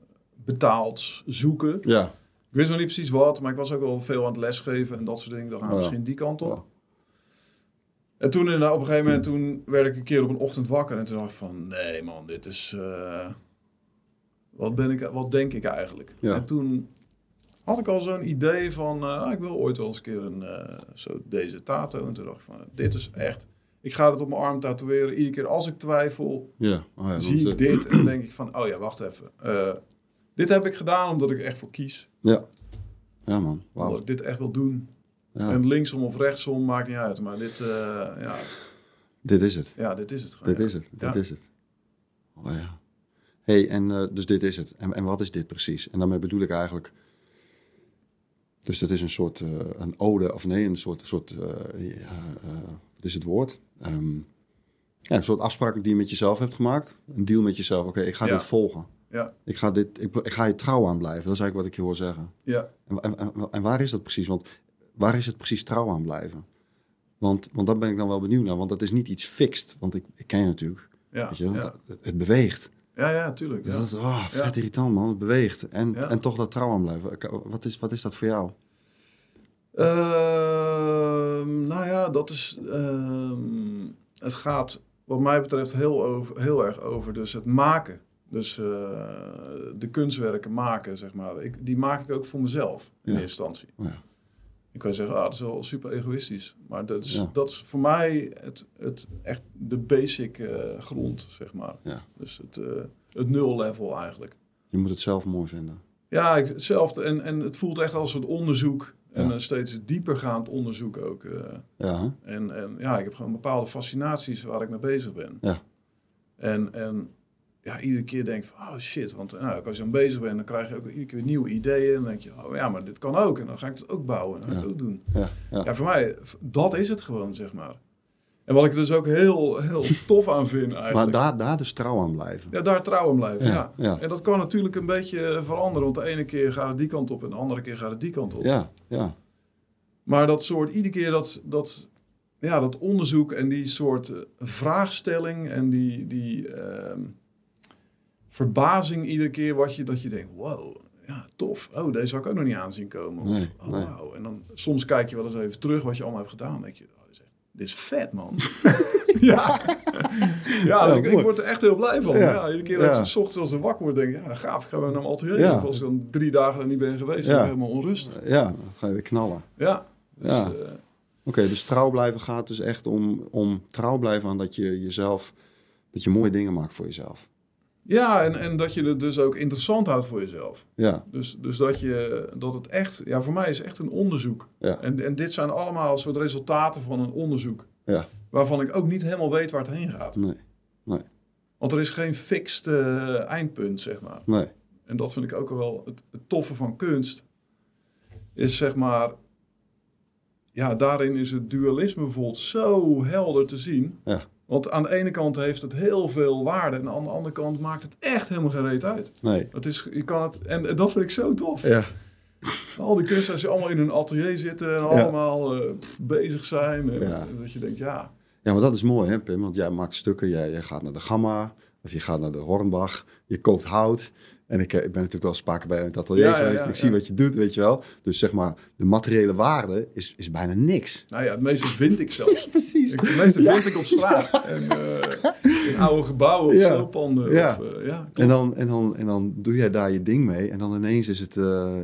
betaalds zoeken. Ja, Ik wist nog niet precies wat, maar ik was ook wel veel aan het lesgeven en dat soort dingen. Dan gaan we Ja. misschien die kant op. Ja. En toen op een gegeven moment toen werd ik een keer op een ochtend wakker en toen dacht ik van nee man, dit is wat ben ik, wat denk ik eigenlijk? Ja. En toen had ik al zo'n idee van eh, ah, ik wil ooit wel eens een keer een eh, zo deze tato. En toen dacht ik van dit is echt, ik ga het op mijn arm tatoeëren. Iedere keer als ik twijfel, ja. Oh, ja zie ik het- dit en denk ik van oh ja, wacht even. Eh, dit heb ik gedaan omdat ik er echt voor kies. Ja. Ja, man. Wauw. Omdat ik dit echt wil doen. Ja. En linksom of rechtsom maakt niet uit. Maar dit, eh, ja, Dit is het. ja, dit is het gewoon. Dit is het. Dit is het. Oh ja. Hey, en uh, dus dit is het. En, en wat is dit precies? En daarmee bedoel ik eigenlijk... Dus dat is een soort uh, een ode, of nee, een soort, soort uh, wat is het woord? Um, ja, een soort afspraak die je met jezelf hebt gemaakt. Een deal met jezelf. Oké, okay, ik ga Ja. dit volgen. Ja. Ik, ga dit, ik, ik ga je trouw aan blijven. Dat is eigenlijk wat ik je hoor zeggen. Ja. En, en, waar is dat precies? Want waar is het precies trouw aan blijven? Want, want daar ben ik dan wel benieuwd naar. Want dat is niet iets fixed. Want ik, ik ken je natuurlijk. Ja, Weet je, ja. het, het beweegt. Ja, ja, tuurlijk. Dus Ja. dat is oh, vet irritant, man. Het beweegt. En, en toch dat trouw aan blijven. Wat is, wat is dat voor jou? Ehm, nou ja, dat is. ehm, het gaat, wat mij betreft, heel, over, heel erg over dus het maken. Dus eh, de kunstwerken maken, zeg maar. Ik, die maak ik ook voor mezelf in eerste instantie. Oh ja. Ik kan zeggen, ah, dat is wel super egoïstisch. Maar dat is, Ja. dat is voor mij het, het, echt de basic eh, grond, zeg maar. Ja. Dus het, eh, het nul level eigenlijk. Je moet het zelf mooi vinden. Ja, ik, hetzelfde. En, en het voelt echt als een onderzoek. En Ja. een steeds diepergaand onderzoek ook. eh. Ja, en, en ja, ik heb gewoon bepaalde fascinaties waar ik mee bezig ben. Ja. En, en ja, iedere keer denk van, oh shit. Want nou, als je dan bezig bent, dan krijg je ook iedere keer nieuwe ideeën. En dan denk je, oh ja, maar dit kan ook. En dan ga ik het ook bouwen. En dan ga ik het ook doen. ja, ja. Ja, voor mij, dat is het gewoon, zeg maar. En wat ik er dus ook heel, heel tof aan vind eigenlijk. Maar daar, daar dus trouw aan blijven. Ja, daar trouw aan blijven, Ja, ja, ja. En dat kan natuurlijk een beetje veranderen. Want de ene keer gaat het die kant op en de andere keer gaat het die kant op. Ja, ja. Maar dat soort, iedere keer dat, dat, ja, dat onderzoek en die soort eh, vraagstelling en die, die ehm, verbazing iedere keer wat je, dat je denkt, wow, ja, tof. Oh, deze had ik ook nog niet aanzien komen. Of, Nee, oh, nee. En dan soms kijk je wel eens even terug wat je allemaal hebt gedaan. Dan denk je, oh, dit, is, echt- dit is vet, man. ja, ja, Ja, ik, word er echt heel blij van. Ja. Ja. iedere keer dat Ja. ik 's ochtends als ik wakker word, denk ik, ja, gaaf, ik ga weer naar atelier. Ja. Als ik dan drie dagen er niet ben geweest, Ja. dan ben ik helemaal onrustig. Ja, dan ga je weer knallen. Ja, dus, Ja. eh, Oké, dus trouw blijven gaat dus echt om, om trouw blijven aan dat je jezelf, dat je mooie dingen maakt voor jezelf. Ja, en, en dat je het dus ook interessant houdt voor jezelf. Ja, Dus, dus dat, je, dat het echt, ja, voor mij is echt een onderzoek. ja, En, en dit zijn allemaal soort resultaten van een onderzoek. ja. Waarvan ik ook niet helemaal weet waar het heen gaat. Nee, Want er is geen fixed eh, eindpunt, zeg maar. nee. En dat vind ik ook wel het, het toffe van kunst. Is zeg maar, ja, daarin is het dualisme bijvoorbeeld zo helder te zien. Ja. Want aan de ene kant heeft het heel veel waarde. En aan de andere kant maakt het echt helemaal geen reet uit. Nee. Het is, je kan het, en, en dat vind ik zo tof. Ja, Al die kunstenaars die allemaal in hun atelier zitten en allemaal eh, pff, bezig zijn. En, Ja. dat je denkt, ja, ja, maar dat is mooi hè Pim, want jij maakt stukken, jij, jij gaat naar de Gamma, of je gaat naar de Hornbach, je koopt hout. En ik, eh, ik ben natuurlijk wel eens vaker bij het atelier Ja, geweest. ja, ik zie wat je doet, weet je wel. Dus zeg maar, de materiële waarde is, is bijna niks. nou ja, het meeste vind ik zelfs. Precies. Ik- Het meeste vind ik op straat. En eh, in oude gebouwen of Ja. sloopanden. Ja. Of, eh, ja, En dan, en, dan, en dan doe jij daar je ding mee. En dan ineens is het,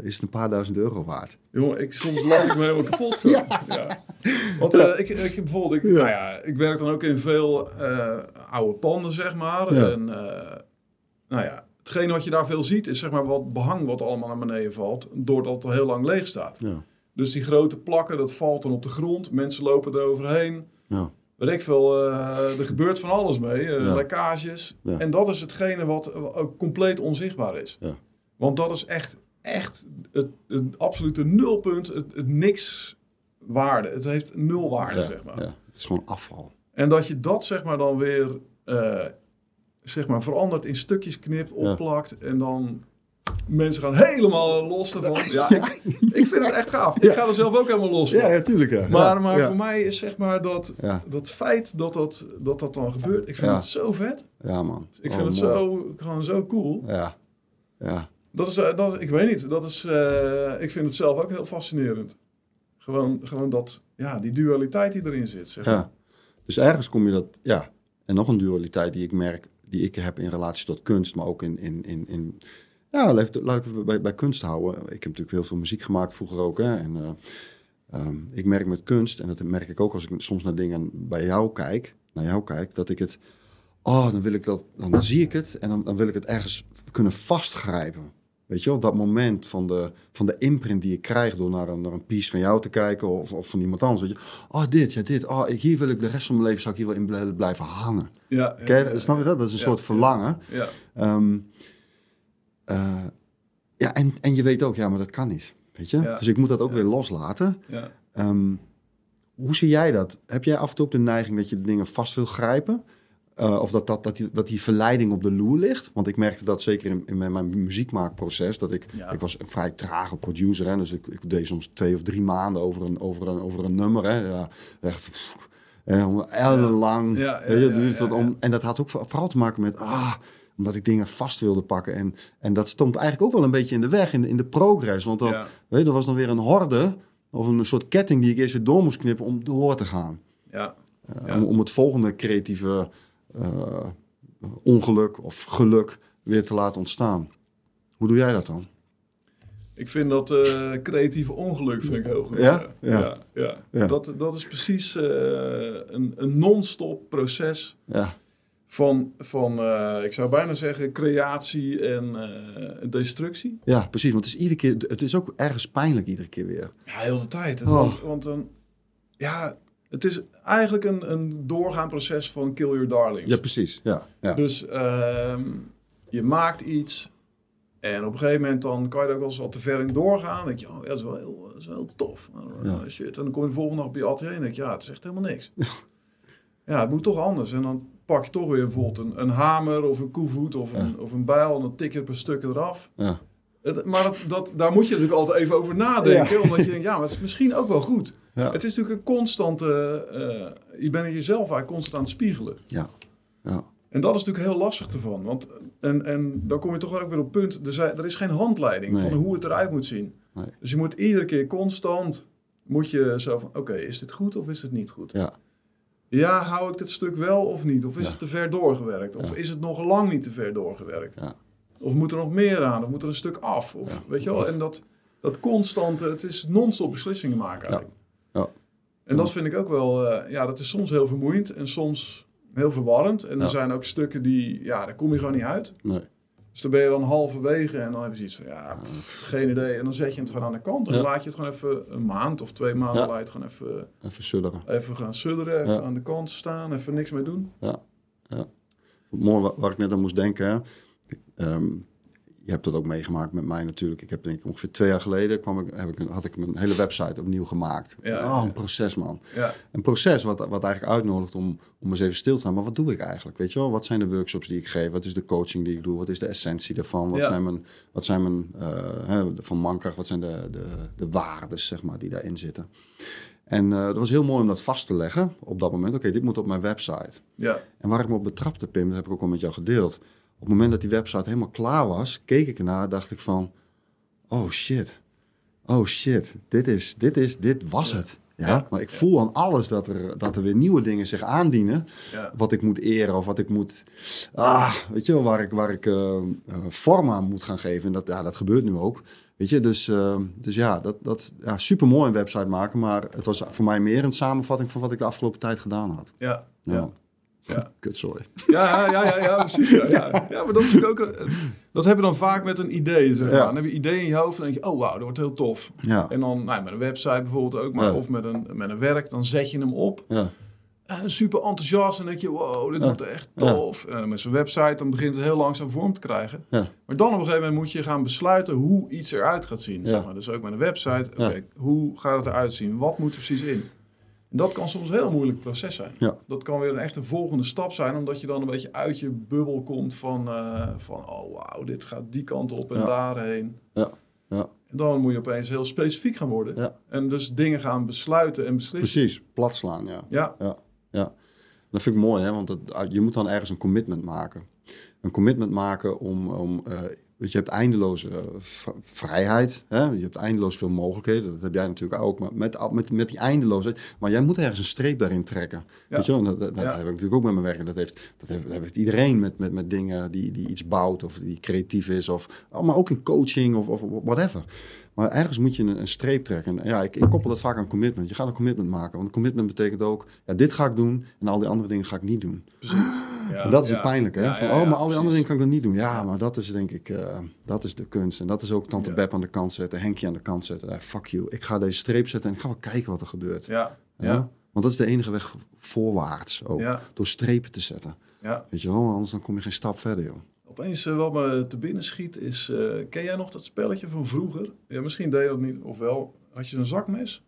is het een paar duizend euro waard. Jongen, ik, soms lach ik me helemaal kapot. Ja. Want ik, ik, bijvoorbeeld, ik, Nou ja, ik werk dan ook in veel oude panden, zeg maar. En nou ja, hetgene wat je daar veel ziet, is zeg maar wat behang wat allemaal naar beneden valt. Doordat het al heel lang leeg staat. Ja. Dus die grote plakken, dat valt dan op de grond. Mensen lopen er overheen. Ja. Weet ik veel, eh, er gebeurt van alles mee. eh, Ja. Lekkages. En dat is hetgene wat ook compleet onzichtbaar is. Ja. Want dat is echt echt het, het absolute nulpunt, het, het niks waarde. Het heeft nul waarde, zeg maar. Het is gewoon afval. En dat je dat zeg maar dan weer eh, zeg maar verandert in stukjes knipt, opplakt en dan mensen gaan helemaal los ervan. Ja, ik, ik vind het echt gaaf. Ik ga er zelf ook helemaal los van. Ja, ja, tuurlijk. Ja. Maar, maar ja. voor mij is zeg maar dat, dat feit dat dat, dat dat dan gebeurt, ik vind het zo vet. Ja, man. Ik Oh, vind het mooi. zo, gewoon zo cool. Ja. Ja. Dat is, eh, dat, ik weet niet, dat is, eh, ik vind het zelf ook heel fascinerend. Gewoon, gewoon dat, ja, die dualiteit die erin zit. Zeg maar. Ja. Dus ergens kom je dat, ja. En nog een dualiteit die ik merk, die ik heb in relatie tot kunst, maar ook in, in, in, in ja, laat ik bij, bij kunst houden. Ik heb natuurlijk heel veel muziek gemaakt vroeger ook, hè. En eh, ehm, ik merk met kunst, en dat merk ik ook als ik soms naar dingen bij jou kijk, naar jou kijk, dat ik het, oh, dan wil ik dat, dan zie ik het en dan, dan wil ik het ergens kunnen vastgrijpen. Weet je wel, dat moment van de, van de imprint die ik krijg door naar een, naar een piece van jou te kijken of, of van iemand anders. Weet je, oh dit, ja dit, oh ik, hier wil ik de rest van mijn leven, zou ik hier wel in bl- blijven hangen. Ja, Ken je- snap je dat? Dat is een ja, soort ja. verlangen. Ja, Ehm, eh, ja, en, en je weet ook, ja, maar dat kan niet. Weet je? Ja. Dus ik moet dat ook Ja. weer loslaten. ja. Ehm, hoe zie jij dat? Heb jij af en toe ook de neiging dat je de dingen vast wil grijpen? Eh, of dat, dat, dat, die, dat die verleiding op de loer ligt? Want ik merkte dat zeker in, in mijn, mijn muziekmaakproces. Dat ik, Ja. ik was een vrij trage producer. Hè, dus ik, ik deed soms twee of drie maanden over een, over een, over een nummer. Hè, ja, echt pff, eh, ellenlang. Ja, dat ja. om, en dat had ook voor- vooral te maken met... Ah, omdat ik dingen vast wilde pakken. En, en dat stond eigenlijk ook wel een beetje in de weg, in de, in de progress. Want dat, weet je, er was dan weer een horde... of een soort ketting die ik eerst weer door moest knippen om door te gaan. ja. Uh, Ja. om, om het volgende creatieve uh, ongeluk of geluk weer te laten ontstaan. Hoe doe jij dat dan? Ik vind dat eh, creatieve ongeluk vind ik heel goed. Ja? ja. Ja. ja, Ja. Dat, dat is precies eh, een, een non-stop proces Ja, van, van eh, ik zou bijna zeggen, creatie en eh, destructie. ja precies. Want het is, iedere keer, het is ook ergens pijnlijk iedere keer weer. Ja, heel de tijd. Oh. Want, want dan, ja, het is eigenlijk een, een doorgaand proces van kill your darlings. Ja, precies. Ja, ja. Dus ehm, je maakt iets en op een gegeven moment dan kan je er ook wel eens wat te ver in doorgaan. Dan denk je, oh, ja, dat is wel heel, dat is wel heel tof. Ja. Oh, shit. En dan kom je de volgende dag op je atelier en denk je, ja, het is echt helemaal niks. Ja, het moet toch anders. En dan pak je toch weer bijvoorbeeld een, een hamer of een koevoet of een, of een bijl en dan tik je het per stukken eraf. ja. Het, maar dat, dat, daar moet je natuurlijk altijd even over nadenken. Ja. Omdat je denkt, ja, maar het is misschien ook wel goed. Ja. Het is natuurlijk een constante... eh, je bent jezelf eigenlijk constant aan het spiegelen. ja. ja. En dat is natuurlijk heel lastig ervan. Want, en, en dan kom je toch ook weer op het punt. Er, zijn, er is geen handleiding Nee. van hoe het eruit moet zien. Nee. Dus je moet iedere keer constant... Moet je zo van, oké, is dit goed of is het niet goed? Ja. Ja, hou ik dit stuk wel of niet? Of is Ja. het te ver doorgewerkt? Of is het nog lang niet te ver doorgewerkt? Ja. Of moet er nog meer aan? Of moet er een stuk af? Of, Ja. Weet je wel? En dat, dat constante... Het is non-stop beslissingen maken eigenlijk. Ja. En dat vind ik ook wel... eh, ja, dat is soms heel vermoeiend en soms heel verwarrend. En Ja. er zijn ook stukken die... Ja, daar kom je gewoon niet uit. Nee. Dus dan ben je dan halverwege en dan heb je zoiets van... Ja, pff, geen idee. En dan zet je het gewoon aan de kant. En dan Ja. laat je het gewoon even een maand of twee maanden... Ja. laat gewoon even, Even sudderen. even gaan sudderen. Even Ja. aan de kant staan. Even niks meer doen. Mooi wa- waar ik net aan moest denken. Hè. Ehm, je hebt dat ook meegemaakt met mij natuurlijk. Ik heb denk ik ongeveer twee jaar geleden kwam ik, heb ik een, had ik mijn hele website opnieuw gemaakt. Ja, oh, een proces man. Ja, Een proces wat, wat eigenlijk uitnodigt om, om eens even stil te staan. Maar wat doe ik eigenlijk? Weet je wel? Wat zijn de workshops die ik geef? Wat is de coaching die ik doe? Wat is de essentie daarvan? Wat Ja. zijn mijn, wat zijn mijn eh, van Mankracht, wat zijn de, de, de waardes zeg maar, die daarin zitten? En eh dat was heel mooi om dat vast te leggen op dat moment. Oké, dit moet op mijn website. ja, En waar ik me op betrapte, Pim, dat heb ik ook al met jou gedeeld. Op het moment dat die website helemaal klaar was, keek ik ernaar, dacht ik van, oh shit, oh shit, dit is, dit is, dit was het. Ja, Ja. maar ik voel aan alles dat er, dat er weer nieuwe dingen zich aandienen. ja. Wat ik moet eren of wat ik moet, ah, weet je wel, waar ik, waar ik eh, vorm aan moet gaan geven. En dat, ja, dat gebeurt nu ook. Weet je, dus, eh, dus ja, dat, dat ja, super mooi een website maken. Maar het was voor mij meer een samenvatting van wat ik de afgelopen tijd gedaan had. ja. Ja. Ja. Kutzooi. Ja, ja, ja, ja, precies. Ja, ja. ja, maar dat is ook... een- Dat heb je dan vaak met een idee, zeg maar. Ja. Dan heb je een idee in je hoofd en denk je... Oh, wauw, dat wordt heel tof. Ja. En dan nou, met een website bijvoorbeeld ook, maar of met een, met een werk, dan zet je hem op. Ja, En super enthousiast en denk je, wow, dit wordt echt tof. En met zo'n website, dan begint het heel langzaam vorm te krijgen. Ja. Maar dan op een gegeven moment moet je gaan besluiten hoe iets eruit gaat zien. Ja. Zeg maar. Dus ook met een website, oké, hoe gaat het eruit zien? Wat moet er precies in? Dat kan soms een heel moeilijk proces zijn. Ja. Dat kan weer een echt een volgende stap zijn, omdat je dan een beetje uit je bubbel komt van, eh, van oh wauw, dit gaat die kant op en Ja. daarheen. Ja, ja. En dan moet je opeens heel specifiek gaan worden. Ja. En dus dingen gaan besluiten en beslissen. Precies, plat slaan, ja. Ja, Ja, ja. Dat vind ik mooi, hè? want het, je moet dan ergens een commitment maken. Een commitment maken om, om eh, je, hebt eindeloze eh, vrijheid, hè? je hebt eindeloos veel mogelijkheden, dat heb jij natuurlijk ook, maar met, met, met die eindeloosheid, maar jij moet ergens een streep daarin trekken. Ja. Weet je wel? Dat, dat, dat Ja. heb ik natuurlijk ook met mijn werk en dat heeft, dat heeft, dat heeft iedereen met, met, met dingen die, die iets bouwt of die creatief is, of, oh, maar ook in coaching of, of whatever. Maar ergens moet je een, een streep trekken. En ja, ik, ik koppel dat vaak aan commitment. Je gaat een commitment maken. Want een commitment betekent ook, ja, dit ga ik doen en al die andere dingen ga ik niet doen. precies. En dat is het pijnlijke. Hè? Van, oh, maar al die andere dingen kan ik dan niet doen. Ja, maar dat is denk ik, eh, dat is de kunst. En dat is ook Tante. Beb aan de kant zetten, Henkie aan de kant zetten. Fuck you, ik ga deze streep zetten en ik ga wel kijken wat er gebeurt. Ja, Ja? Want dat is de enige weg voorwaarts ook. Door strepen te zetten. ja. Weet je wel, anders dan kom je geen stap verder, joh. Opeens eh, wat me te binnen schiet is... eh, ken jij nog dat spelletje van vroeger? Ja, misschien deed je dat niet. Ofwel, had je een zakmes.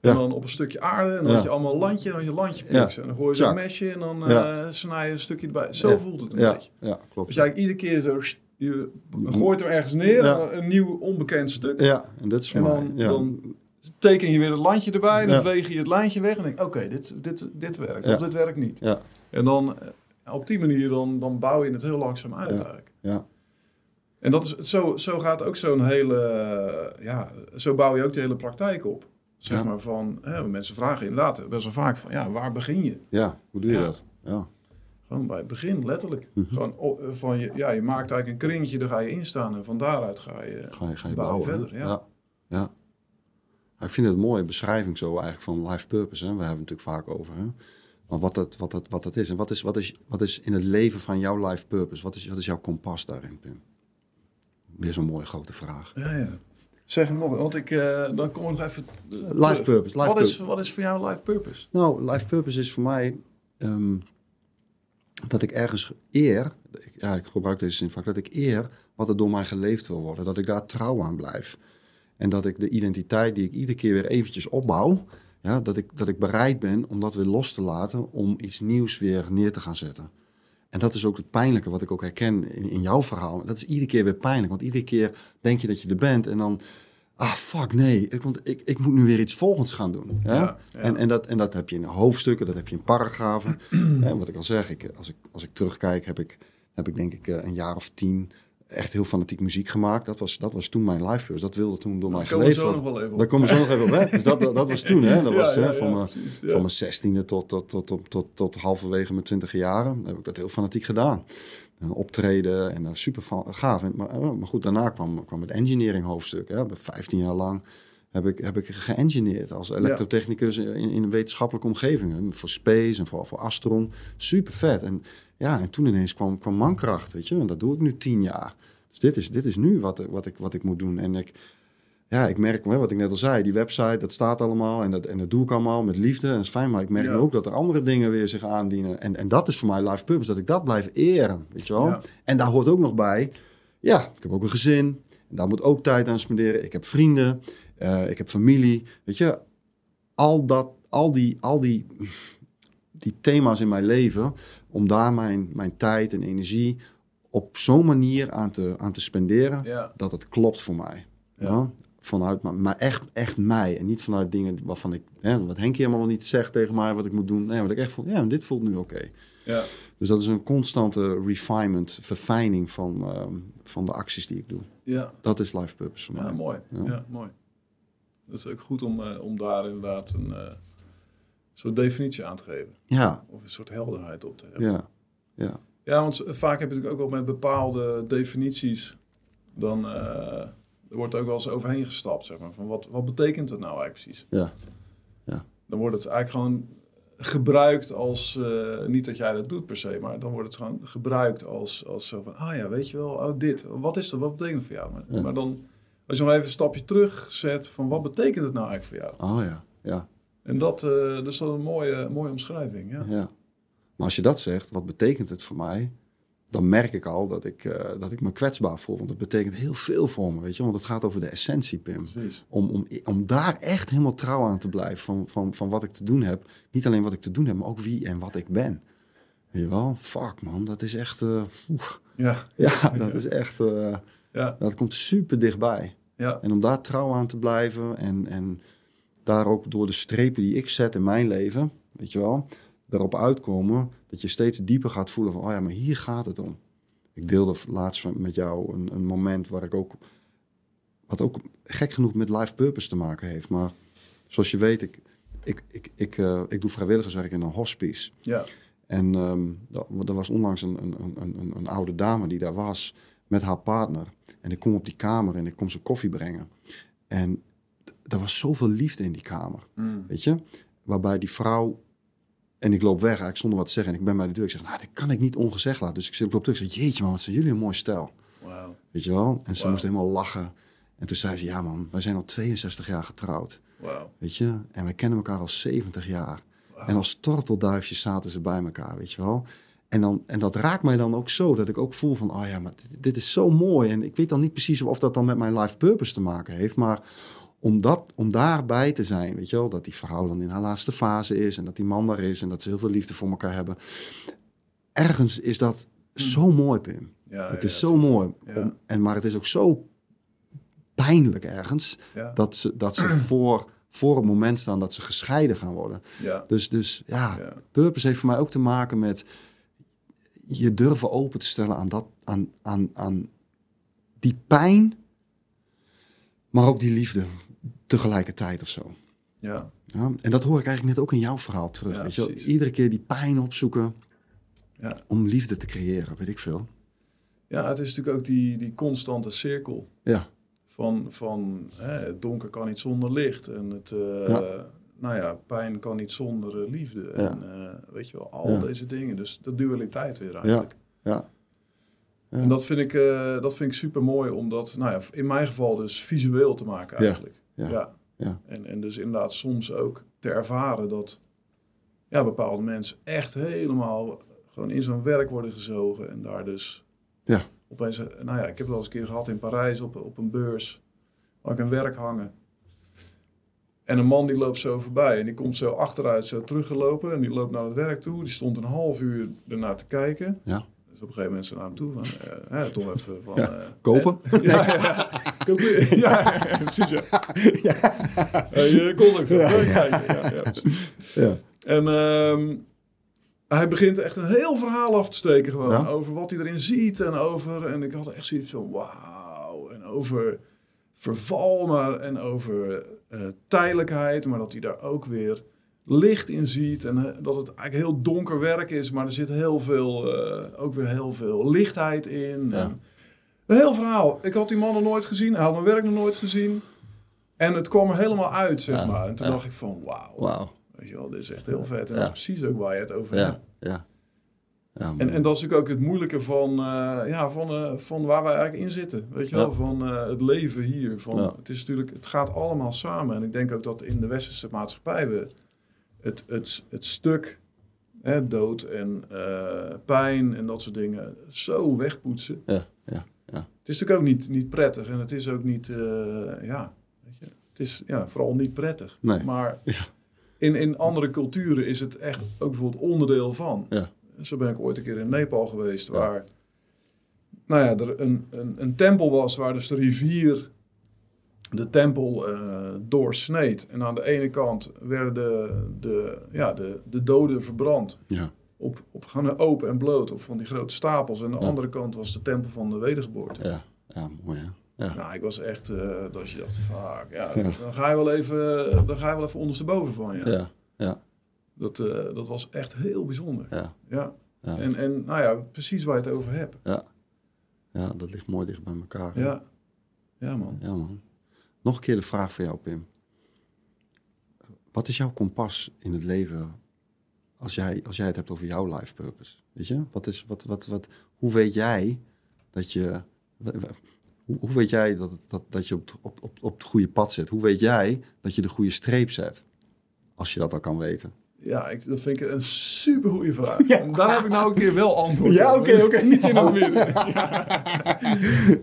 En dan op een stukje aarde. En dan had je allemaal landje. En dan had je landje. En dan gooi je Zak. mesje. En dan eh snij je een stukje erbij. Zo voelt het een beetje. ja klopt. Dus jij iedere keer zo... Je gooit hem ergens neer. Een nieuw onbekend stuk. Ja, en dit is voor En mij. dan, Ja. dan teken je weer het landje erbij. En dan Ja. veeg je het lijntje weg. En denk oké, dit, dit, dit werkt. Ja. Of dit werkt niet. Ja, En dan eh, op die manier dan, dan bouw je het heel langzaam uit eigenlijk. ja, En dat is, zo, zo gaat ook zo'n hele... Ja, zo bouw je ook de hele praktijk op. Zeg Ja. maar van... Hè, mensen vragen inderdaad best wel vaak van... Ja, waar begin je? ja. Hoe doe je Ja. dat? Ja, Gewoon bij het begin, letterlijk. Mhm. Gewoon oh, eh, van je, ja, je maakt eigenlijk een kringetje, daar ga je in staan. En van daaruit ga je... ga je, ga bouwen. verder, ja. ja. ja. Ja, Ik vind het een mooie beschrijving zo eigenlijk van life purpose. Hè? We hebben het natuurlijk vaak over. Hè? Maar wat dat, wat, dat, wat dat is. En wat is, wat, is, wat is in het leven van jouw life purpose? Wat is, wat is jouw kompas daarin, Pim? Weer zo'n mooie grote vraag. Ja, ja. Zeg hem nog, want ik, eh, dan kom ik nog even Life terug. purpose. Life wat, is, purpose. wat is voor jou life purpose? Nou, life purpose is voor mij ehm, dat ik ergens eer, ik- ja, ik gebruik deze zin vaak, dat ik eer wat er door mij geleefd wil worden. Dat ik daar trouw aan blijf. En dat ik de identiteit die ik iedere keer weer eventjes opbouw, ja, dat, ik, dat ik bereid ben om dat weer los te laten, om iets nieuws weer neer te gaan zetten. En dat is ook het pijnlijke wat ik ook herken in, in jouw verhaal. Dat is iedere keer weer pijnlijk, want iedere keer denk je dat je er bent en dan, ah fuck nee, ik, want ik, ik moet nu weer iets volgends gaan doen. Ja, ja. En, en, dat, en dat heb je in hoofdstukken, dat heb je in paragrafen. en wat ik al zeg, ik, als, ik, als ik terugkijk, heb ik, heb ik denk ik eh, een jaar of tien echt heel fanatiek muziek gemaakt. Dat was, dat was toen mijn purpose. Dat wilde toen door mij geleefd worden. wel even op. Daar komen we zo nog even op. Hè? Dus dat, dat, dat was toen, hè? Dat Ja, was ja, hè, van, mijn, ja. van mijn zestiende tot, tot, tot, tot, tot, tot halverwege mijn twintig jaren. Heb ik dat heel fanatiek gedaan. En optreden en dat super van, gaaf. En, maar, eh, maar goed, daarna kwam, kwam het engineering hoofdstuk. Hè? 15 jaar lang heb ik, heb ik geëngineerd als elektrotechnicus in, in een wetenschappelijke omgeving. hè, Voor Space en voor, voor Astron. Super vet. En ja, en toen ineens kwam, kwam mankracht, weet je. En dat doe ik nu tien jaar. Dus dit is, dit is nu wat, wat, ik, wat ik moet doen. En ik, ja, ik merk, hè, wat ik net al zei, die website, dat staat allemaal. En dat, en dat doe ik allemaal met liefde. En dat is fijn. Maar ik merk Ja. nu ook dat er andere dingen weer zich aandienen. En, en dat is voor mij life purpose. Dat ik dat blijf eren, weet je wel. Ja. En daar hoort ook nog bij, ja, ik heb ook een gezin. En daar moet ook tijd aan spenderen. Ik heb vrienden. Eh, ik heb familie. Weet je, al, dat, al, die, al die, die thema's in mijn leven, om daar mijn, mijn tijd en energie op zo'n manier aan te, aan te spenderen, Ja. dat het klopt voor mij. Ja. Ja. Vanuit, maar, maar echt, echt mij. En niet vanuit dingen waarvan ik, hè, wat Henk helemaal niet zegt tegen mij wat ik moet doen. Nee, wat ik echt voel, ja, dit voelt nu oké. Ja. Dus dat is een constante refinement, verfijning van, ehm, van de acties die ik doe. Ja. Dat is life purpose voor Ja, mij. mooi. Ja. Ja. mooi. Dat is ook goed om, eh, om daar inderdaad een eh, soort definitie aan te geven. Ja, Of een soort helderheid op te hebben. ja, ja. Ja, want vaak heb je natuurlijk ook wel met bepaalde definities. Dan eh, er wordt ook wel eens overheen gestapt, zeg maar. Van wat, wat betekent het nou eigenlijk precies? ja. Dan wordt het eigenlijk gewoon gebruikt als... niet dat jij dat doet per se, maar dan wordt het gewoon gebruikt als, als zo van... Ah ja, weet je wel, oh dit, wat is dat? Wat betekent het voor jou? Maar, Ja. maar dan, als je nog even een stapje terug zet van wat betekent het nou eigenlijk voor jou? Oh ja, ja. En dat, eh, dat is dan een mooie, mooie omschrijving. Ja. Ja. Maar als je dat zegt, wat betekent het voor mij? Dan merk ik al dat ik, eh, dat ik me kwetsbaar voel. Want het betekent heel veel voor me, weet je. Want het gaat over de essentie, Pim. Precies. Om, om, om daar echt helemaal trouw aan te blijven van, van, van wat ik te doen heb. Niet alleen wat ik te doen heb, maar ook wie en wat ik ben. Weet je wel? Fuck man, dat is echt... eh. Ja. ja, dat is echt... Ja. dat komt super dichtbij. Ja. En om daar trouw aan te blijven en, en daar ook door de strepen die ik zet in mijn leven, weet je wel, erop uitkomen dat je steeds dieper gaat voelen van, oh ja, maar hier gaat het om. Ik deelde laatst met jou een, een moment waar ik ook, wat ook gek genoeg met life purpose te maken heeft. Maar zoals je weet, ik, ik, ik, ik, eh, ik doe vrijwilligerswerk in een hospice. Ja. En ehm, er was onlangs een, een, een, een, een oude dame die daar was met haar partner. En ik kom op die kamer en ik kom ze koffie brengen. En er was zoveel liefde in die kamer, Mm. weet je? Waarbij die vrouw... En ik loop weg eigenlijk zonder wat te zeggen. En ik ben bij de deur. Ik zeg, nou, dat kan ik niet ongezegd laten. Dus ik, loop terug. Ik zeg, jeetje man, wat zijn jullie een mooi stel. Wauw. Weet je wel? En ze Wauw. moest helemaal lachen. En toen zei ze, ja man, wij zijn al 62 jaar getrouwd. Weet je? En we kennen elkaar al 70 jaar. En als tortelduifjes zaten ze bij elkaar, weet je wel. En, dan, en dat raakt mij dan ook zo, dat ik ook voel van, oh ja, maar dit, dit is zo mooi. En ik weet dan niet precies of dat dan met mijn life purpose te maken heeft, maar om, dat, om daarbij te zijn, weet je wel, dat die vrouw dan in haar laatste fase is en dat die man daar is en dat ze heel veel liefde voor elkaar hebben. Ergens is dat zo mooi, Pim. Ja, het ja, is zo mooi. Ja. En, maar het is ook zo pijnlijk ergens dat ze, dat ze voor, voor het moment staan dat ze gescheiden gaan worden. Ja. Dus, dus ja, Ja. purpose heeft voor mij ook te maken met je durven open te stellen aan, dat, aan, aan, aan die pijn, maar ook die liefde tegelijkertijd of zo. Ja. Ja, en dat hoor ik eigenlijk net ook in jouw verhaal terug. Ja, weet je wel? Iedere keer die pijn opzoeken Ja. om liefde te creëren, weet ik veel. ja, het is natuurlijk ook die, die constante cirkel. Ja, Van, van hè, het donker kan niet zonder licht. En het, eh. Nou ja, pijn kan niet zonder eh, liefde. Ja. En eh, weet je wel, al Ja. deze dingen. Dus dat dualiteit weer eigenlijk. ja, Ja. En dat vind ik, eh, dat vind ik super mooi om dat, nou ja, in mijn geval dus visueel te maken Ja. eigenlijk. Ja. Ja. En, en dus inderdaad soms ook te ervaren dat ja, bepaalde mensen echt helemaal gewoon in zo'n werk worden gezogen. En daar dus Ja. opeens, nou ja, ik heb het wel eens een keer gehad in Parijs op, op een beurs. Waar ik een werk hangen. En een man die loopt zo voorbij en die komt zo achteruit zo teruggelopen. En die loopt naar het werk toe. Die stond een half uur ernaar te kijken. ja. Dus op een gegeven moment naar hem toe van, eh, hè, toch even van... Ja, eh, Kopen? eh, ja, ja, ja. Kopen. Ja, ja, precies, ja. Eh, je kon ook. Ja, ja, ja, ja. Ja. En ehm, hij begint echt een heel verhaal af te steken gewoon. Ja. Over wat hij erin ziet en over... En ik had echt zoiets van, wauw. En over verval, maar en over eh, tijdelijkheid. Maar dat hij daar ook weer licht in ziet. En eh, dat het eigenlijk heel donker werk is. Maar er zit heel veel, eh, ook weer heel veel lichtheid in. Ja. Een heel verhaal. Ik had die man nog nooit gezien. Hij had mijn werk nog nooit gezien. En het kwam er helemaal uit, zeg Ja, maar. En toen ja. dacht ik van, wauw. Wauw. Weet je wel, dit is echt heel vet. En dat is precies ook waar je het over Ja, hebt. ja. Ja En, en dat is natuurlijk ook het moeilijke van, eh, ja, van, eh, van waar wij eigenlijk in zitten. Weet je wel, Ja. van eh, het leven hier. Van, Ja. het, is natuurlijk, het gaat allemaal samen. En ik denk ook dat in de westerse maatschappij we het, het, het stuk hè, dood en pijn en dat soort dingen zo wegpoetsen. ja, ja, ja. Het is natuurlijk ook niet, niet prettig en het is ook niet, ja, weet je, het is ja, vooral niet prettig. Nee. Maar Ja. in, in andere culturen is het echt ook bijvoorbeeld onderdeel van. Ja. Zo ben ik ooit een keer in Nepal geweest, waar nou ja, er een, een, een tempel was waar dus de rivier de tempel eh, doorsneed. En aan de ene kant werden de, de, ja, de, de doden verbrand. Ja. Op, op gewoon open en bloot, op van die grote stapels. En aan de Ja. andere kant was de tempel van de wedergeboorte. Ja, ja, mooi hè. Ja, Nou, ik was echt, eh, dat je dacht, fuck, ja, Ja. dan ga je wel even, dan ga je wel even ondersteboven van je. ja, ja, Dat, eh, dat was echt heel bijzonder. ja, Ja. ja, En, en nou ja, precies waar je het over hebt. ja. Ja, dat ligt mooi dicht bij elkaar. hè. Ja, ja man. Ja, man. Nog een keer de vraag voor jou, Pim. Wat is jouw kompas in het leven als jij, als jij het hebt over jouw life purpose? Weet je? Wat is, wat, wat, wat, hoe weet jij dat je... Hoe, weet jij dat, dat, dat je op, op, op, op het goede pad zit? Hoe weet jij dat je de goede streep zet? Als je dat al kan weten. Ja, ik, dat vind ik een super goede vraag. En daar heb ik nou een keer wel antwoord Ja, op. oké, oké. Niet in het midden. Ja.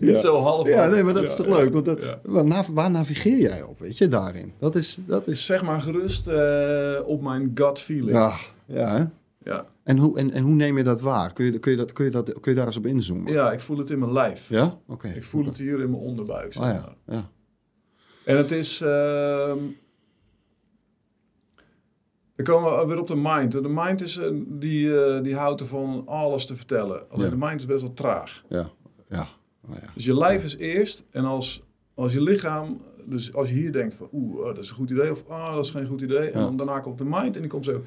Niet zo half. Ja, nee, maar dat is toch leuk? Want dat, waar, nav- waar navigeer jij op, weet je, daarin? Dat is... Dat is Zeg maar gerust eh, op mijn gut feeling. ja, ja, hè? Ja. En hoe, en, en hoe neem je dat waar? Kun je, kun, je dat, kun, je dat, kun je daar eens op inzoomen? ja, ik voel het in mijn lijf. Ja? Oké. Ik voel het hier in mijn onderbuik. Zeg Ah maar. ja, ja. En het is. ehm dan komen we weer op de mind. En De mind is, die, eh, die houdt ervan alles te vertellen. Alleen Ja. de mind is best wel traag. Ja, ja. Oh, ja. Dus je lijf is eerst. En als, als je lichaam. Dus als je hier denkt van. Oeh, oh, dat is een goed idee. Of ah, dat is geen goed idee. En dan daarna komt de mind. En die komt zo.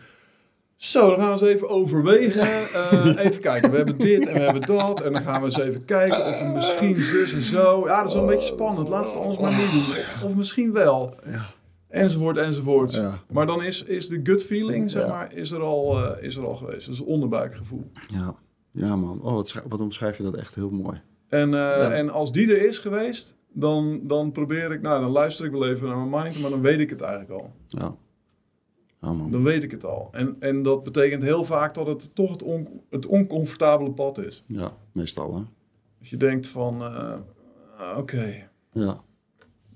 Zo, dan gaan we eens even overwegen. Eh, even kijken, we hebben dit en we hebben dat. En dan gaan we eens even kijken of we misschien zus en zo. Ja, dat is wel een beetje spannend. Laat het anders maar niet doen. Of, of misschien wel. Ja. Enzovoort, enzovoort. Ja. Maar dan is, is de gut feeling, zeg Ja. maar, is er, al, eh, is er al geweest. Dat is een onderbuikgevoel. Ja, ja man. Oh, wat, wat omschrijf je dat echt heel mooi. En, eh, en als die er is geweest, dan, dan probeer ik... Nou, dan luister ik wel even naar mijn mind, maar dan weet ik het eigenlijk al. Ja. Ja, man. Dan weet ik het al. En, en dat betekent heel vaak dat het toch het, on, het oncomfortabele pad is. Ja, meestal hè. Als je denkt van, eh, oké, Ja.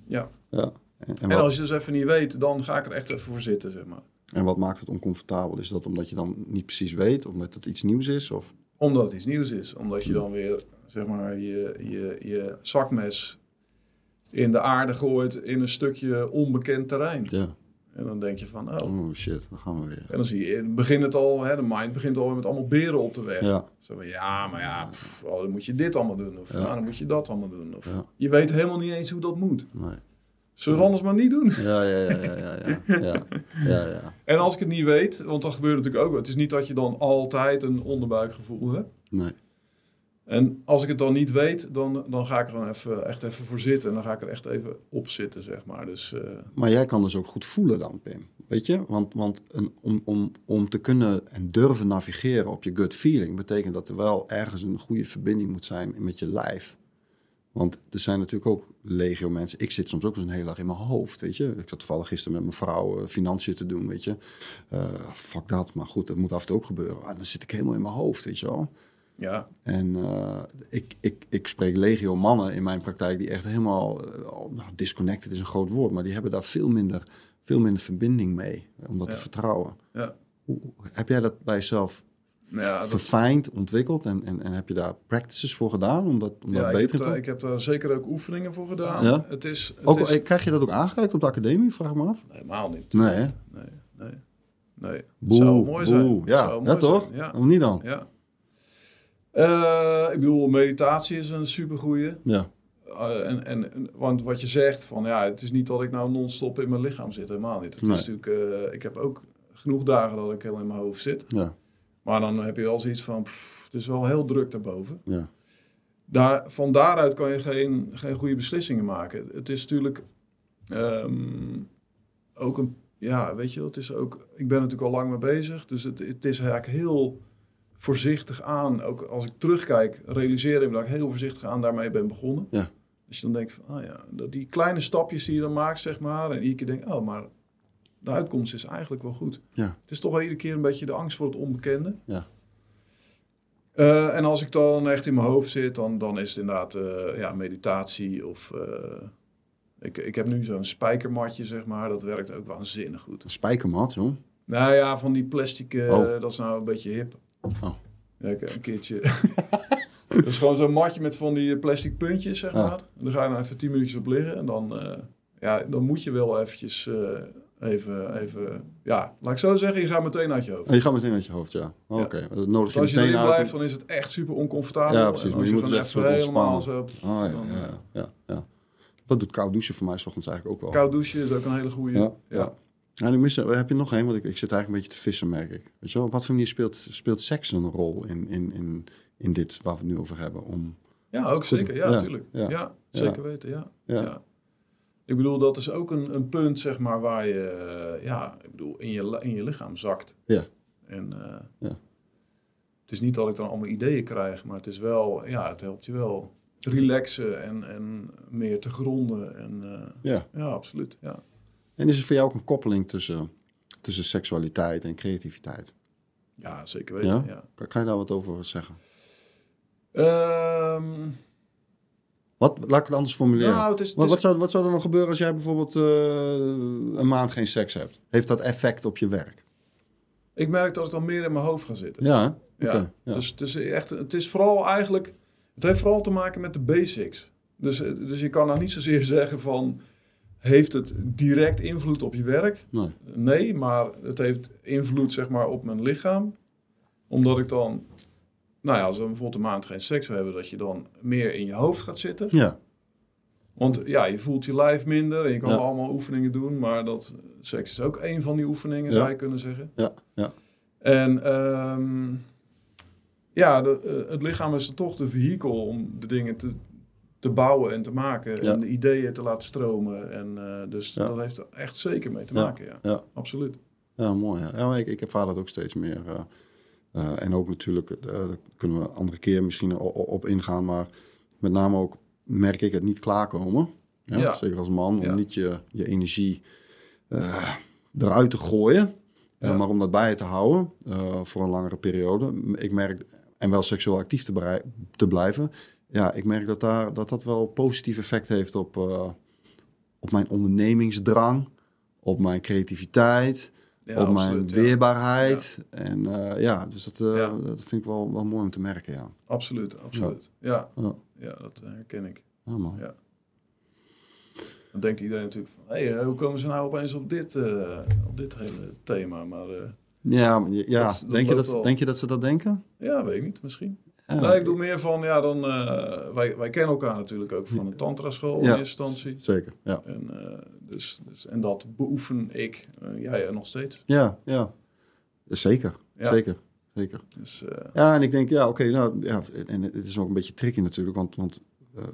ja. Ja. En, en, En wat, als je dus even niet weet, dan ga ik er echt even voor zitten, zeg maar. en wat maakt het oncomfortabel? Is dat omdat je dan niet precies weet? Omdat het iets nieuws is? Of? Omdat het iets nieuws is. Omdat je dan weer, zeg maar, je, je, je zakmes in de aarde gooit in een stukje onbekend terrein. Ja. En dan denk je van, oh. Oh shit, dan gaan we weer. En dan zie je, begint het al, hè, de mind begint al met allemaal beren op de weg. Ja. Zo van, ja, maar ja, pff, oh, dan moet je dit allemaal doen. Of Ja. nou, dan moet je dat allemaal doen. Of, Ja. Je weet helemaal niet eens hoe dat moet. Nee. Zullen we het anders maar niet doen? Ja, ja, ja, ja, ja, ja. Ja. En als ik het niet weet, want dat gebeurt natuurlijk ook. Het is niet dat je dan altijd een onderbuikgevoel hebt. Nee. En als ik het dan niet weet, dan, dan ga ik er gewoon even, echt even voor zitten. En dan ga ik er echt even op zitten, zeg maar. Dus eh, Maar jij kan dus ook goed voelen dan, Pim. Weet je? Want, want een, om, om, om te kunnen en durven navigeren op je gut feeling... betekent dat er wel ergens een goede verbinding moet zijn met je lijf. Want er zijn natuurlijk ook legio mensen. Ik zit soms ook eens een hele dag in mijn hoofd, weet je. Ik zat toevallig gisteren met mijn vrouw eh, financiën te doen, weet je. Eh, fuck dat, maar goed, dat moet af en toe ook gebeuren. Ah, dan zit ik helemaal in mijn hoofd, weet je wel. ja, En eh, ik, ik, ik spreek legio mannen in mijn praktijk die echt helemaal... nou, disconnected is een groot woord, maar die hebben daar veel minder, veel minder verbinding mee. Om dat Ja. te vertrouwen. ja. Hoe, heb jij dat bij jezelf ja, dat, verfijnd, ontwikkeld? En, en, en heb je daar practices voor gedaan om dat, om ja dat beter te daar, ik heb daar zeker ook oefeningen voor gedaan. Ja? Het is, het Ook, is eh, Krijg je dat ook aangereikt op de academie? Vraag me af. helemaal niet. Nee? Nee, nee, nee. Boe, zou mooi zijn. boe. Ja, zou ja mooi toch? zijn, Ja, Of niet dan? ja. Eh, ik bedoel, meditatie is een supergoeie. Ja. Eh, en, en, want wat je zegt, van ja, het is niet dat ik nou non-stop in mijn lichaam zit, helemaal niet. Het Nee. is natuurlijk, ik heb ook genoeg dagen dat ik heel in mijn hoofd zit. Ja. Maar dan heb je wel zoiets van, pff, het is wel heel druk daarboven. Ja. Daar, van daaruit kan je geen, geen goede beslissingen maken. Het is natuurlijk ehm, ook een, ja, weet je, het is ook, ik ben natuurlijk al lang mee bezig, dus het, het is eigenlijk heel voorzichtig aan. Ook als ik terugkijk, realiseer ik me dat ik heel voorzichtig aan daarmee ben begonnen. Ja. Dus je dan denkt van, ah ja, dat die kleine stapjes die je dan maakt, zeg maar, en iedere keer denk, oh, maar de uitkomst is eigenlijk wel goed. Ja. Het is toch wel iedere keer een beetje de angst voor het onbekende. Ja. Eh, en als ik dan echt in mijn hoofd zit, dan, dan is het inderdaad eh, ja, meditatie of... eh, ik, ik heb nu zo'n spijkermatje, zeg maar. Dat werkt ook waanzinnig goed. Een spijkermat, joh. Nou ja, van die plastic, Oh. dat is nou een beetje hip. Oh. Ja, een keertje... dat is gewoon zo'n matje met van die plastic puntjes, zeg Ja. maar. En dan ga je nou even tien minuutjes op liggen. En dan, ja, dan moet je wel eventjes even, even... Ja, laat ik zo zeggen, je gaat meteen uit je hoofd. En je gaat meteen uit je hoofd, ja. Oh. Oké, dat nodig je als je meteen erin blijft, dan is het echt super oncomfortabel. Ja, precies, maar je moet echt soort helemaal zo... Oh ja, ja, ja, ja. Dat doet koud douchen voor mij 's ochtends eigenlijk ook wel. Koud douchen is ook een hele goede. Ja, Ja. ja. En ik mis, heb je nog één? Want ik, ik zit eigenlijk een beetje te vissen, merk ik. Weet je wel, op wat voor manier speelt, speelt seks een rol in, in, in, in dit waar we het nu over hebben? Om, Ja, ook zeker. Ja, Ja, natuurlijk. ja, Ja, zeker weten. Ja. Ja. Ik bedoel, dat is ook een, een punt, zeg maar, waar je, eh, ja, ik bedoel, in je, in je lichaam zakt. Ja. En eh, Ja. het is niet dat ik dan allemaal ideeën krijg, maar het is wel, ja, het helpt je wel relaxen en, en meer te gronden. En eh, ja. ja, absoluut. Ja. En is er voor jou ook een koppeling tussen tussen seksualiteit en creativiteit. Ja, zeker weten. Ja? Ja? Kan, kan je daar wat over zeggen? Ehm, Wat, laat ik het anders formuleren. Nou, het is- het wat, is- wat, zou, wat zou er dan gebeuren als jij bijvoorbeeld eh, een maand geen seks hebt? Heeft dat effect op je werk? ik merk dat het dan meer in mijn hoofd gaat zitten. Ja? Ja, ja. Dus het is echt, het is vooral eigenlijk, het heeft vooral te maken met de basics. Dus, eh, dus je kan nou niet zozeer zeggen van, heeft het direct invloed op je werk? Nee. Nee, maar het heeft invloed zeg maar op mijn lichaam. Omdat ik dan, nou ja, als we bijvoorbeeld een maand geen seks hebben, dat je dan meer in je hoofd gaat zitten. Ja, Want ja, je voelt je lijf minder en je kan Ja. allemaal oefeningen doen, maar dat seks is ook een van die oefeningen, Ja. zou je kunnen zeggen. ja, ja. En ehm, ja, de, eh, het lichaam is toch de vehikel om de dingen te, te bouwen en te maken Ja. en de ideeën te laten stromen. En eh, dus dat heeft er echt zeker mee te maken, ja. Ja. Absoluut. Ja, mooi. Ja. Ik, ik ervaar dat ook steeds meer. eh, en ook natuurlijk, eh, daar kunnen we een andere keer misschien op ingaan. Maar met name ook merk ik het niet klaarkomen. Ja, Ja. Zeker als man, om Ja. niet je, je energie eh, eruit te gooien. eh, maar om dat bij je te houden eh, voor een langere periode. Ik merk, en wel seksueel actief te, te blijven. Ja, ik merk dat, daar, dat dat wel positief effect heeft op, eh, op mijn ondernemingsdrang. Op mijn creativiteit Ja, op mijn absoluut, ja. weerbaarheid. En eh, ja, dus dat, eh, Ja. dat vind ik wel, wel mooi om te merken, ja. Absoluut, absoluut. Ja, Ja, dat herken ik. ja man. Ja. Dan denkt iedereen natuurlijk van, hé, hey, hoe komen ze nou opeens op dit, eh, op dit hele thema? Maar eh, Ja, ja. Dat- dat denk, je dat, denk je dat ze dat denken? ja, weet ik niet, misschien. Ja, nee, ik doe meer van, ja, dan, eh, wij, wij kennen elkaar natuurlijk ook van de tantra school in Ja. eerste instantie. Zeker, ja. En, eh, dus, dus, en dat beoefen ik, eh, jij nog steeds. Ja, ja. Zeker, Ja. zeker, zeker. Dus Ja, en ik denk, ja, oké, nou, ja, en het is ook een beetje tricky natuurlijk, want, want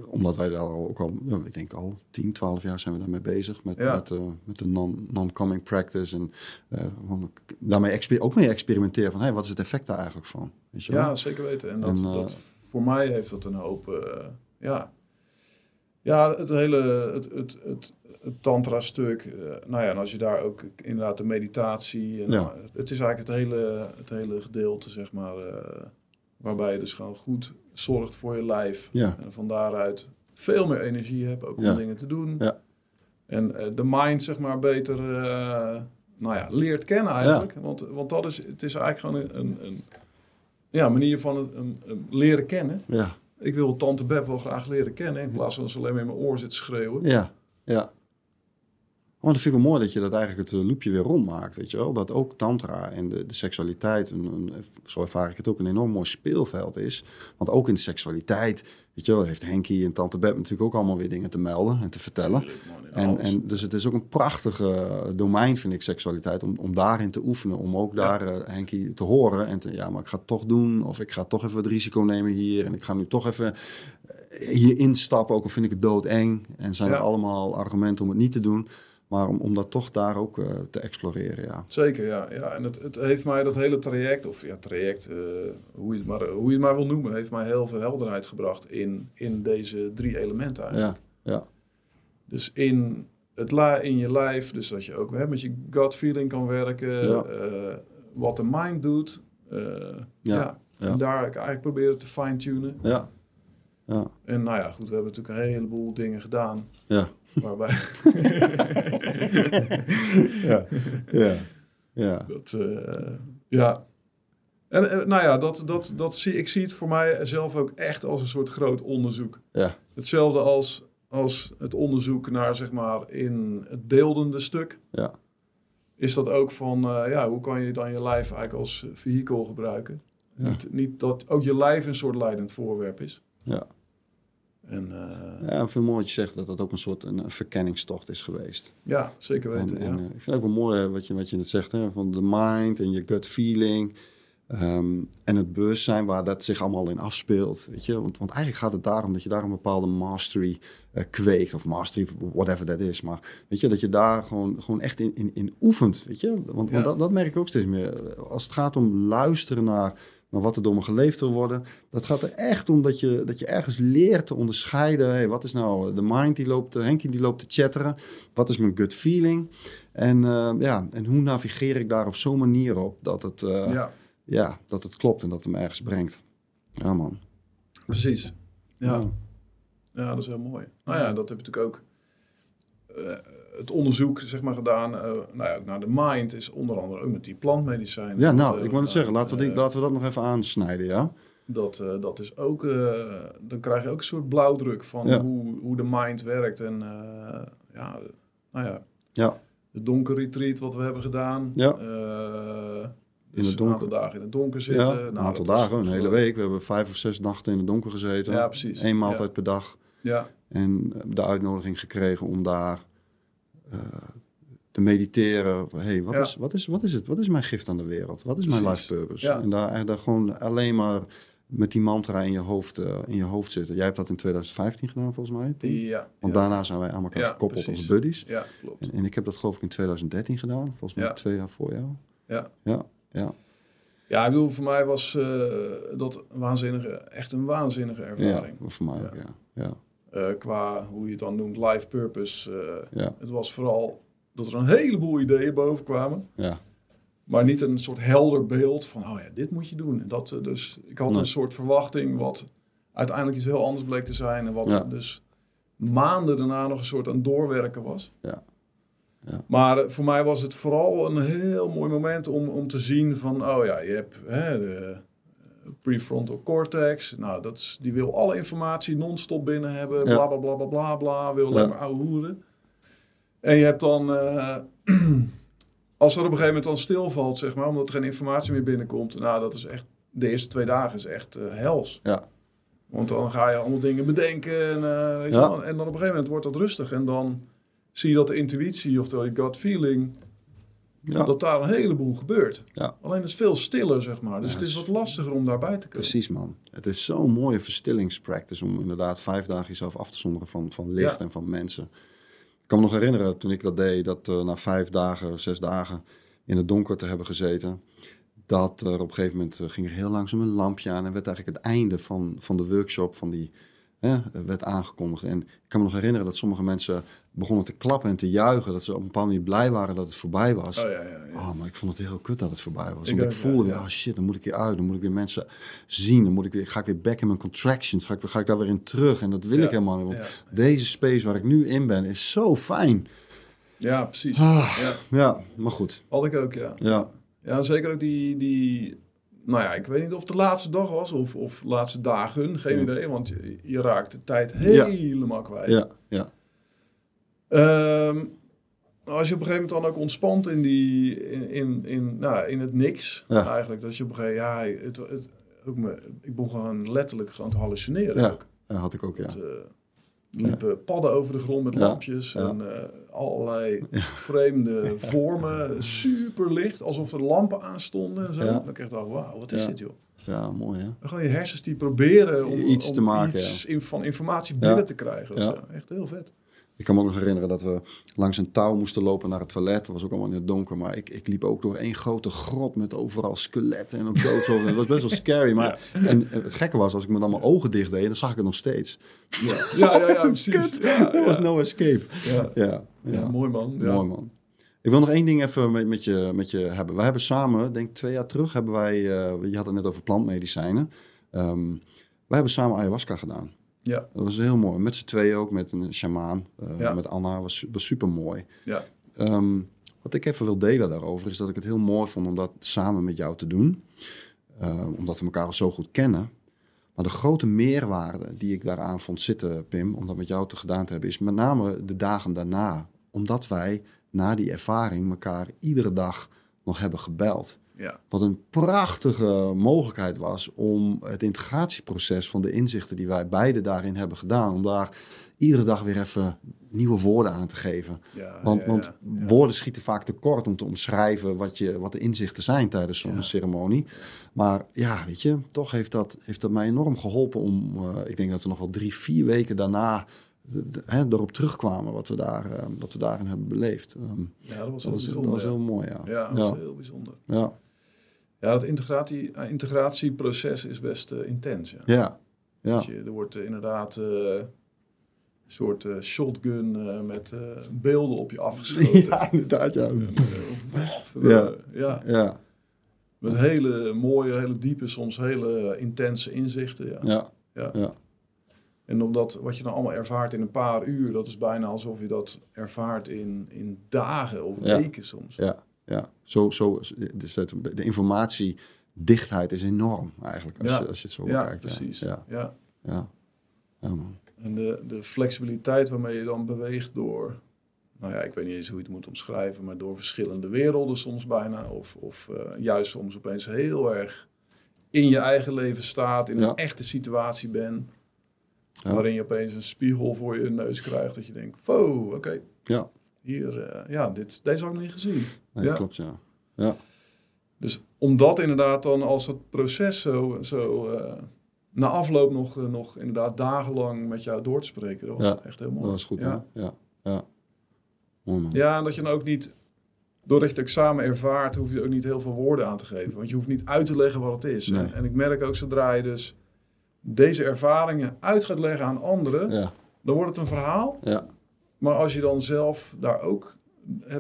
omdat wij daar ook al, ja, ik denk al 10, 12 jaar zijn we daarmee bezig met, Ja. met, eh, met de non- non-coming practice en eh, daarmee ook mee experimenteren van, hey, wat is het effect daar eigenlijk van? Weet je wel? ja, zeker weten. En dat, En, eh, dat, voor mij heeft dat een hoop, eh, ja. Ja, het hele, het, het, het, het tantra-stuk, eh, nou ja, en als je daar ook inderdaad de meditatie, en, Ja. nou, het is eigenlijk het hele, het hele gedeelte, zeg maar, eh, waarbij je dus gewoon goed zorgt voor je lijf. Ja. En van daaruit veel meer energie hebt, ook om Ja. dingen te doen. Ja. En eh, de mind, zeg maar, beter, eh, nou ja, leert kennen eigenlijk. Want, want dat is, het is eigenlijk gewoon een, een, ja, manier van een, een, leren kennen. Ja, Ik wil tante Beb wel graag leren kennen, in plaats van dat ze alleen maar in mijn oor zit schreeuwen. Ja, ja. Oh, dat vind ik wel mooi dat je dat eigenlijk het eh, loopje weer rondmaakt, weet je wel. Dat ook tantra en de, de seksualiteit, een, een, zo ervaar ik het ook, een enorm mooi speelveld is. Want ook in de seksualiteit, weet je wel, heeft Henkie en tante Beb natuurlijk ook allemaal weer dingen te melden en te vertellen. Tuurlijk, man, in En, en dus het is ook een prachtig eh, domein, vind ik, seksualiteit, om, om daarin te oefenen. Om ook daar eh, Henkie te horen en te, ja, maar ik ga het toch doen. Of ik ga toch even het risico nemen hier. En ik ga nu toch even eh, hier instappen, ook al vind ik het doodeng. En zijn Ja. er allemaal argumenten om het niet te doen. Maar om, om dat toch daar ook eh, te exploreren, ja. Zeker, ja. ja. En het, het heeft mij dat hele traject, of ja, traject, eh, hoe, je het maar, hoe je het maar wil noemen, heeft mij heel veel helderheid gebracht in, in deze drie elementen eigenlijk. Ja, ja, Dus in, het la, in je lijf, dus dat je ook hè, met je gut feeling kan werken, Ja. eh, wat de mind doet. ja. ja. En daar eigenlijk proberen te fine-tunen. ja, ja, En nou ja, goed, we hebben natuurlijk een heleboel dingen gedaan. ja. Waarbij ja, ja, ja. dat, eh, ja. En nou ja, dat, dat, dat zie, ik zie het voor mij zelf ook echt als een soort groot onderzoek. ja. Hetzelfde als, als het onderzoek naar, zeg maar, in het beeldende stuk. ja. Is dat ook van, eh, ja, hoe kan je dan je lijf eigenlijk als vehikel gebruiken? Ja. Niet, niet dat ook je lijf een soort leidend voorwerp is. ja. En eh, Ja, veel mooi dat je zegt dat dat ook een soort een, een verkenningstocht is geweest. ja, zeker weten. En, en ja. eh, ik vind het ook wel mooi wat je, wat je net zegt, hè, van de mind en je gut feeling. ehm, en het bewustzijn waar dat zich allemaal in afspeelt. Weet je? Want, want eigenlijk gaat het daarom dat je daar een bepaalde mastery eh, kweekt. Of mastery, whatever dat is. Maar weet je, dat je daar gewoon, gewoon echt in, in, in oefent. Weet je? Want, Ja. want dat, dat merk ik ook steeds meer. Als het gaat om luisteren naar naar wat er door me geleefd wil worden. Dat gaat er echt om dat je, dat je ergens leert te onderscheiden. Hey, wat is nou de mind die loopt, Henkie die loopt te chatteren? Wat is mijn gut feeling? En, uh, ja, en hoe navigeer ik daar op zo'n manier op dat het, uh, ja. ja. dat het klopt en dat het me ergens brengt. Ja, man. Precies. Ja. ja. ja. dat is heel mooi. Nou ja, dat heb je natuurlijk ook. Uh, het onderzoek zeg maar, gedaan uh, nou ja, naar de mind is onder andere ook met die plantmedicijnen. Ja, nou, ik wou het zeggen, laten we, die, laten we dat nog even aansnijden, ja. Dat, dat is ook, dan krijg je ook een soort blauwdruk van ja. hoe, hoe de mind werkt. En ja, nou ja, ja. de donker retreat wat we hebben gedaan. Ja. Dus in het donker. Een aantal dagen in het donker zitten. Ja, een nou, aantal dagen, een hele week. We hebben vijf of zes nachten in het donker gezeten. Ja, precies. Eén maaltijd ja. per dag. Ja. En de uitnodiging gekregen om daar te mediteren. hey, wat, Ja. is, wat, is, wat is het? Wat is mijn gift aan de wereld? Wat is mijn life purpose? Ja. En daar, daar gewoon alleen maar met die mantra in je, hoofd, eh, in je hoofd zitten. Jij hebt dat in 2015 gedaan, volgens mij. Ja. Want ja. daarna zijn wij aan elkaar Ja, gekoppeld precies. als buddies. Ja, klopt. En, en ik heb dat geloof ik in 2013 gedaan. Volgens mij Ja. twee jaar voor jou. Ja. Ja, ja. Ja, ik bedoel, voor mij was eh, dat waanzinnige, echt een waanzinnige ja ervaring. voor mij Ja. ook, ja. ja. Eh, qua hoe je het dan noemt, life purpose. eh, Ja, het was vooral dat er een heleboel ideeën boven kwamen. ja, Maar niet een soort helder beeld van, oh ja, dit moet je doen. En dat, eh, dus ik had Nee. een soort verwachting wat uiteindelijk iets heel anders bleek te zijn. En wat Ja. dus maanden daarna nog een soort aan doorwerken was. Ja. Ja. Maar voor mij was het vooral een heel mooi moment om, om te zien van, oh ja, je hebt hè, de prefrontal cortex. Nou, dat is, die wil alle informatie non-stop binnen hebben. Ja. Bla, bla, bla, bla, bla, bla. Wil alleen Ja. maar ouwe hoeren. En je hebt dan... eh, als er op een gegeven moment dan stilvalt, zeg maar, omdat er geen informatie meer binnenkomt. Nou, dat is echt... De eerste twee dagen is echt eh, hels. Ja. Want dan ga je allemaal dingen bedenken. En, eh, weet je Ja. en dan op een gegeven moment wordt dat rustig. En dan zie je dat de intuïtie, oftewel je gut feeling, ja. dat daar een heleboel gebeurt. Ja. Alleen het is veel stiller, zeg maar. Dus Ja, het is wat lastiger om daarbij te komen. Precies, man. Het is zo'n mooie verstillingspractice om inderdaad vijf dagen jezelf af te zonderen van, van licht en van mensen. Ik kan me nog herinneren toen ik dat deed, dat eh, na vijf dagen, zes dagen in het donker te hebben gezeten, dat er op een gegeven moment eh, ging er heel langzaam een lampje aan en werd eigenlijk het einde van, van de workshop van die hè, werd aangekondigd. En ik kan me nog herinneren dat sommige mensen begonnen te klappen en te juichen, dat ze op een bepaalde manier blij waren dat het voorbij was. Oh ja, ja, ja. Oh, maar ik vond het heel kut dat het voorbij was. Ik Want ik voelde weer, ja. oh shit, dan moet ik weer uit. Dan moet ik weer mensen zien. Dan moet ik weer, ga ik weer back in mijn contractions. Ga ik, ga ik daar weer in terug. En dat wil ik helemaal niet. Want deze space waar ik nu in ben is zo fijn. Ja, precies. Ah. Ja, Ja, maar goed. had ik ook, ja. Ja, Ja, zeker ook die, die... Nou ja, ik weet niet of het de laatste dag was of, of laatste dagen. Geen idee, want je, je raakt de tijd helemaal kwijt. ja, ja. Ehm, als je op een gegeven moment dan ook ontspant in, die, in, in, in, nou, in het niks, Ja. eigenlijk. Dat je op een gegeven moment, ja, het, het, ook me, ik begon gewoon letterlijk gewoon te hallucineren. Ja. Ook. Ja, had ik ook, ja. Het, eh, liepen padden over de grond met lampjes en eh, allerlei vreemde vormen. Super licht, alsof er lampen aanstonden en zo. Ja. Dan dacht ik oh, wauw, wat is dit joh? Ja, mooi hè. En gewoon je hersens die proberen om Iets om te maken, iets in- van informatie binnen te krijgen. Echt heel vet. Ik kan me ook nog herinneren dat we langs een touw moesten lopen naar het toilet. Dat was ook allemaal in het donker. Maar ik, ik liep ook door één grote grot met overal skeletten en ook doodshoofden. Dat was best wel scary. Maar en het gekke was, als ik me dan mijn ogen dicht deed, dan zag ik het nog steeds. Ja, ja, ja, ja precies. Er was no escape. Ja. Mooi man. Ja. mooi man. Ik wil nog één ding even met, met, je, met je hebben. Wij hebben samen, denk ik twee jaar terug, hebben wij, eh, je had het net over plantmedicijnen. Ehm, wij hebben samen ayahuasca gedaan. Ja, Dat was heel mooi. Met z'n tweeën ook, met een shamaan. Ja. Met Anna, was, was super mooi. ja, Ehm, wat ik even wil delen daarover is dat ik het heel mooi vond om dat samen met jou te doen. Ehm, omdat we elkaar zo goed kennen. Maar de grote meerwaarde die ik daaraan vond zitten, Pim, om dat met jou te gedaan te hebben, is met name de dagen daarna. Omdat wij na die ervaring elkaar iedere dag nog hebben gebeld. Ja, Wat een prachtige mogelijkheid was om het integratieproces van de inzichten die wij beide daarin hebben gedaan, om daar iedere dag weer even nieuwe woorden aan te geven. ja. Want, ja, want woorden schieten vaak tekort om te omschrijven wat, je, wat de inzichten zijn tijdens zo'n ceremonie. Maar ja, weet je, toch heeft dat, heeft dat mij enorm geholpen om, eh, ik denk dat we nog wel drie, vier weken daarna de- de- hè, erop terugkwamen wat we, daar, eh, wat we daarin hebben beleefd. Ehm, Ja, dat was dat, heel was, dat bijzonder. was ja. heel mooi, ja. Ja, dat was heel bijzonder. ja. Ja, dat integratie, eh, integratieproces is best eh, intens. Ja. Ja, ja. Dus je, er wordt eh, inderdaad een soort shotgun met beelden op je afgeschoten. Ja, inderdaad, ja. Ja. ja. Ja, Met hele mooie, hele diepe, soms hele intense inzichten. Ja. ja, Ja. ja. En omdat wat je dan allemaal ervaart in een paar uur, dat is bijna alsof je dat ervaart in, in dagen of Ja. weken soms. ja, ja. Zo, zo, dus de informatiedichtheid is enorm eigenlijk, als, Ja. je, als je het zo Ja, bekijkt. precies. Ja, Ja. ja. ja man. En de, de flexibiliteit waarmee je dan beweegt door, nou ja, ik weet niet eens hoe je het moet omschrijven, maar door verschillende werelden soms bijna. Of, of eh, juist soms opeens heel erg in je eigen leven staat, in een echte situatie bent. Ja. Waarin je opeens een spiegel voor je neus krijgt. Dat je denkt, wow, oké, Ja, hier, eh, ja, dit, deze had ik nog niet gezien. nee, Ja. klopt, ja. Ja, Dus omdat inderdaad dan als het proces zo, zo eh, na afloop nog, eh, nog inderdaad dagenlang met jou door te spreken. Dat was Ja, echt heel mooi. dat was goed, ja. hè? Ja, ja. Mooi, man. Ja, en dat je dan ook niet, doordat je het ook samen ervaart, hoef je ook niet heel veel woorden aan te geven. Want je hoeft niet uit te leggen wat het is. Nee. En, en ik merk ook zodra je dus deze ervaringen uit gaat leggen aan anderen, Ja, dan wordt het een verhaal. ja, Maar als je dan zelf daar ook,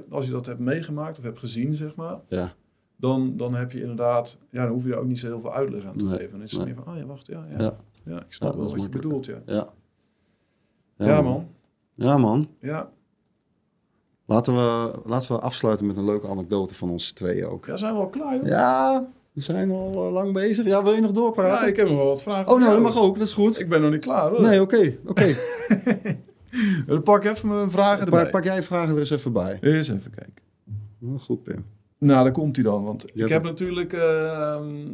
als je dat hebt meegemaakt of hebt gezien, zeg maar, ja, dan, dan heb je inderdaad, ja, dan hoef je daar ook niet zo heel veel uitleg aan te Nee, geven. Dan is het nee. meer van, oh ja, wacht, ja, ja. Ja. Ja, ik snap Ja, wel wat je bedoelt, ja. ja. Ja, man. Ja, man. Ja. Laten we, laten we afsluiten met een leuke anekdote van ons tweeën ook. ja, zijn we al klaar, joh? Ja, we zijn al eh, lang bezig. Ja, wil je nog doorpraten? Ja, ik heb nog wel wat vragen. Oh, nou, dat mag ook. Dat is goed. Ik ben nog niet klaar, hoor. Nee, oké. oké. Dan pak even mijn vragen erbij. Pa- Pak jij vragen er eens even bij. Eens even kijken. Oh, Goed, Pim. Nou, daar komt hij dan. Want ik heb natuurlijk ehm,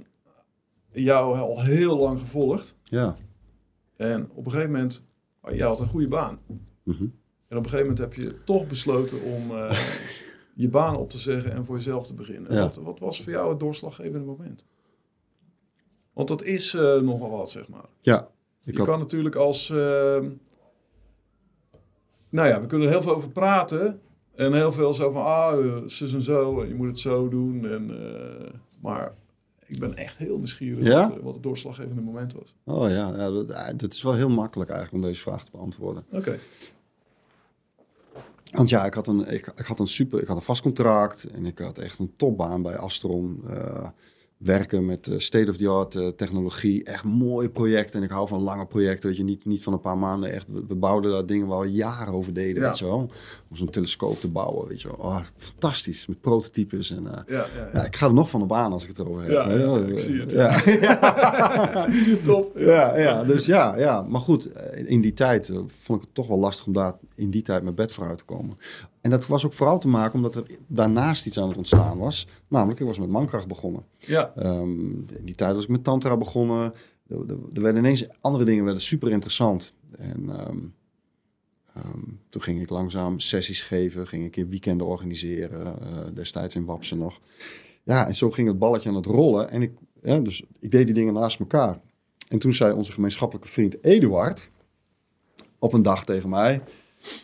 jou al heel lang gevolgd. Ja. En op een gegeven moment, oh, jij had een goede baan. Mhm. En op een gegeven moment heb je toch besloten om eh, je baan op te zeggen en voor jezelf te beginnen. Ja. Wat, wat was voor jou het doorslaggevende moment? Want dat is eh, nogal wat, zeg maar. Ja. Ik je had, kan natuurlijk als... nou ja, we kunnen er heel veel over praten. En heel veel zo van, ah, eh, zus en zo, en je moet het zo doen. En, eh, maar ik ben echt heel nieuwsgierig Ja? wat, eh, wat het doorslaggevende moment was. oh ja, ja dat, dat is wel heel makkelijk eigenlijk om deze vraag te beantwoorden. Oké. Want ja, ik had een, ik, ik had een super, ik had een vast contract en ik had echt een topbaan bij Astron. Werken met eh, state-of-the-art eh, technologie, echt mooie projecten. En ik hou van lange projecten, weet je, niet, niet van een paar maanden. Echt, we, bouwden daar dingen waar we jaren over deden, Ja. weet je wel. Om zo'n telescoop te bouwen, weet je wel. Oh, fantastisch, met prototypes en... eh, Ja, ja, ja, ik ga er nog van op aan als ik het erover heb. Ja, ik zie het, Ja. Top. Ja, ja, dus ja, ja. Maar goed, in die tijd vond ik het toch wel lastig om daar in die tijd met bed voor uit te komen. En dat was ook vooral te maken omdat er daarnaast iets aan het ontstaan was. Namelijk, ik was met mankracht begonnen. Ja, Ehm, in die tijd was ik met tantra begonnen. Er, er, er werden ineens andere dingen werden super interessant. En ehm, ehm, toen ging ik langzaam sessies geven, ging ik een keer weekenden organiseren, eh, destijds in Wapsen nog. Ja, en zo ging het balletje aan het rollen. En ik, ja, dus ik deed die dingen naast elkaar. En toen zei onze gemeenschappelijke vriend Eduard op een dag tegen mij...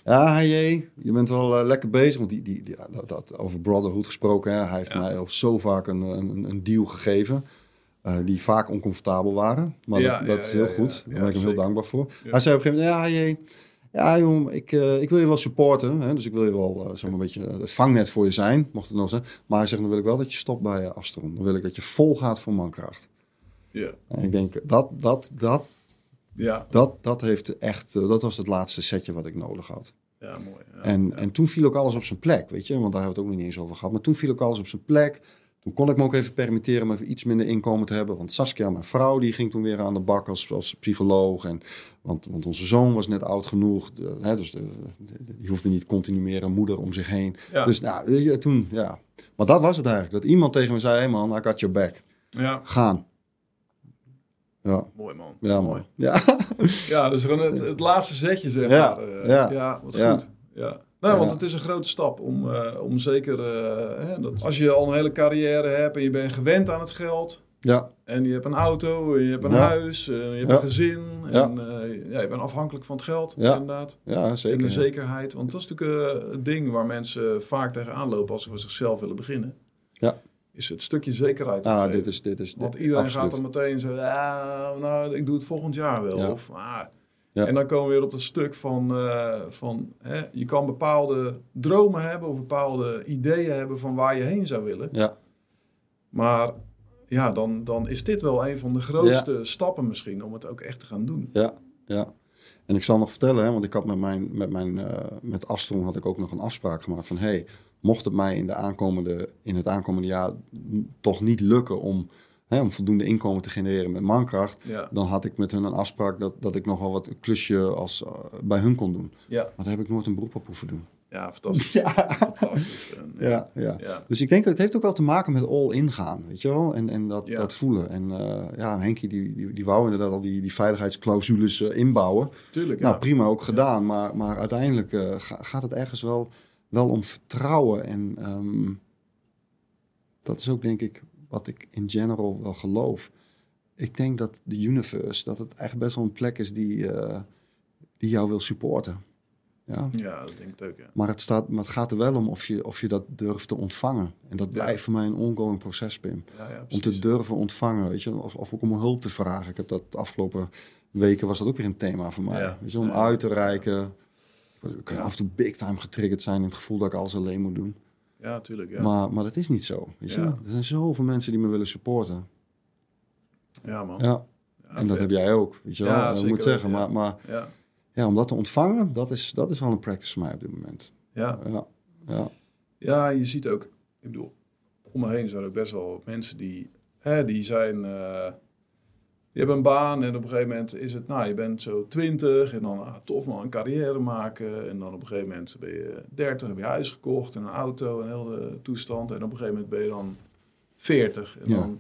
Ja, hey, je bent wel eh, lekker bezig. Want die, die, die, dat, dat, over Brotherhood gesproken. Hè, hij heeft Ja. mij al zo vaak een, een, een deal gegeven. eh, die vaak oncomfortabel waren. Maar Ja, dat, dat ja, is heel goed. Daar ben ik hem heel dankbaar voor. Hij zei op een gegeven moment... Ja, hey, ja joh, ik, eh, ik wil je wel supporten. Hè, dus ik wil je wel uh, een beetje het vangnet voor je zijn. Mocht het nog zijn. Maar hij zegt, dan wil ik wel dat je stopt bij Astron. Dan wil ik dat je vol gaat voor mankracht. ja, En ik denk, dat, dat, dat, ja, dat, dat, heeft echt, eh, dat was het laatste setje wat ik nodig had. ja, mooi. Ja. En, en toen viel ook alles op zijn plek, weet je. Want daar hebben we het ook nog niet eens over gehad. Maar toen viel ook alles op zijn plek. Toen kon ik me ook even permitteren om even iets minder inkomen te hebben. Want Saskia, mijn vrouw, die ging toen weer aan de bak als, als psycholoog. En, want, want onze zoon was net oud genoeg. De, hè, dus de, de- die hoefde niet continu meer een moeder om zich heen. Ja. Dus nou, toen, ja. Maar dat was het eigenlijk. Dat iemand tegen me zei, hey man, I got your back. ja, Gaan. Ja, mooi man. ja mooi. Ja. Ja, dus gewoon het, het laatste zetje, zeg Ja, maar. eh, ja, ja, wat goed. Ja. Nou, want het is een grote stap om, eh, om zeker... eh, hè, dat als je al een hele carrière hebt en je bent gewend aan het geld... ja, en je hebt een auto, en je hebt een huis, en je hebt een gezin... Ja. en ja, je bent afhankelijk van het geld, Ja. inderdaad. ja, En zeker. de ja. zekerheid. Want dat is natuurlijk het ding waar mensen vaak tegenaan lopen... als ze voor zichzelf willen beginnen. Ja. Is het stukje zekerheid. Ah, dit is, dit is, Want iedereen absoluut. gaat dan meteen zo, ah, nou, ik doe het volgend jaar wel. Ja. Of, ah. Ja. En dan komen we weer op dat stuk van, eh, van hè, je kan bepaalde dromen hebben of bepaalde ideeën hebben van waar je heen zou willen. Ja, Maar ja, dan, dan is dit wel een van de grootste stappen misschien om het ook echt te gaan doen. ja, ja. En ik zal nog vertellen, hè, want ik had met mijn, met mijn, eh, met Astron had ik ook nog een afspraak gemaakt van, hey, mocht het mij in, de aankomende, in het aankomende jaar toch niet lukken om, hè, om voldoende inkomen te genereren met mankracht, Ja, dan had ik met hun een afspraak dat, dat ik nog wel wat klusje als, eh, bij hun kon doen. ja. Maar daar heb ik nooit een beroep op hoeven doen. ja fantastisch. Ja. fantastisch. En, Ja, ja. ja. Dus ik denk dat het heeft ook wel te maken met all in gaan, weet je wel? En, en dat, Ja. dat voelen. En eh, ja, Henkie die, die, die wou inderdaad al die, die veiligheidsclausules eh, inbouwen. Tuurlijk. Nou, prima, ook gedaan. Maar, maar uiteindelijk eh, ga- gaat het ergens wel, wel om vertrouwen. En ehm, dat is ook denk ik wat ik in general wel geloof. Ik denk dat de universe, dat het eigenlijk best wel een plek is die, eh, die jou wil supporten. Ja? ja, dat denk ik ook, ja. Maar, het staat, maar het gaat er wel om of je, of je dat durft te ontvangen. En dat blijft voor mij een ongoing proces, Pim. ja, Om te durven ontvangen, weet je. Of, of ook om hulp te vragen. Ik heb dat de afgelopen weken was dat ook weer een thema voor mij. Weet je, om uit te reiken. Kan af en toe big time getriggerd zijn in het gevoel dat ik alles alleen moet doen. Ja, tuurlijk, ja. Maar, maar dat is niet zo. Weet je? Ja. Er zijn zoveel mensen die me willen supporten. ja, man. Ja. En dat heb jij ook. Weet je wel? Ja, ik zeker moet zeggen. Maar, maar Ja, ja, om dat te ontvangen, dat is, dat is wel een practice voor mij op dit moment. ja. Ja. Ja. Ja, je ziet ook, ik bedoel, om me heen zijn er ook best wel mensen die, hè, die zijn, eh, die hebben een baan en op een gegeven moment is het, nou, je bent zo twintig en dan ah, tof man, een carrière maken. En dan op een gegeven moment ben je dertig, heb je huis gekocht en een auto en heel de toestand. En op een gegeven moment ben je dan veertig. En Ja. dan,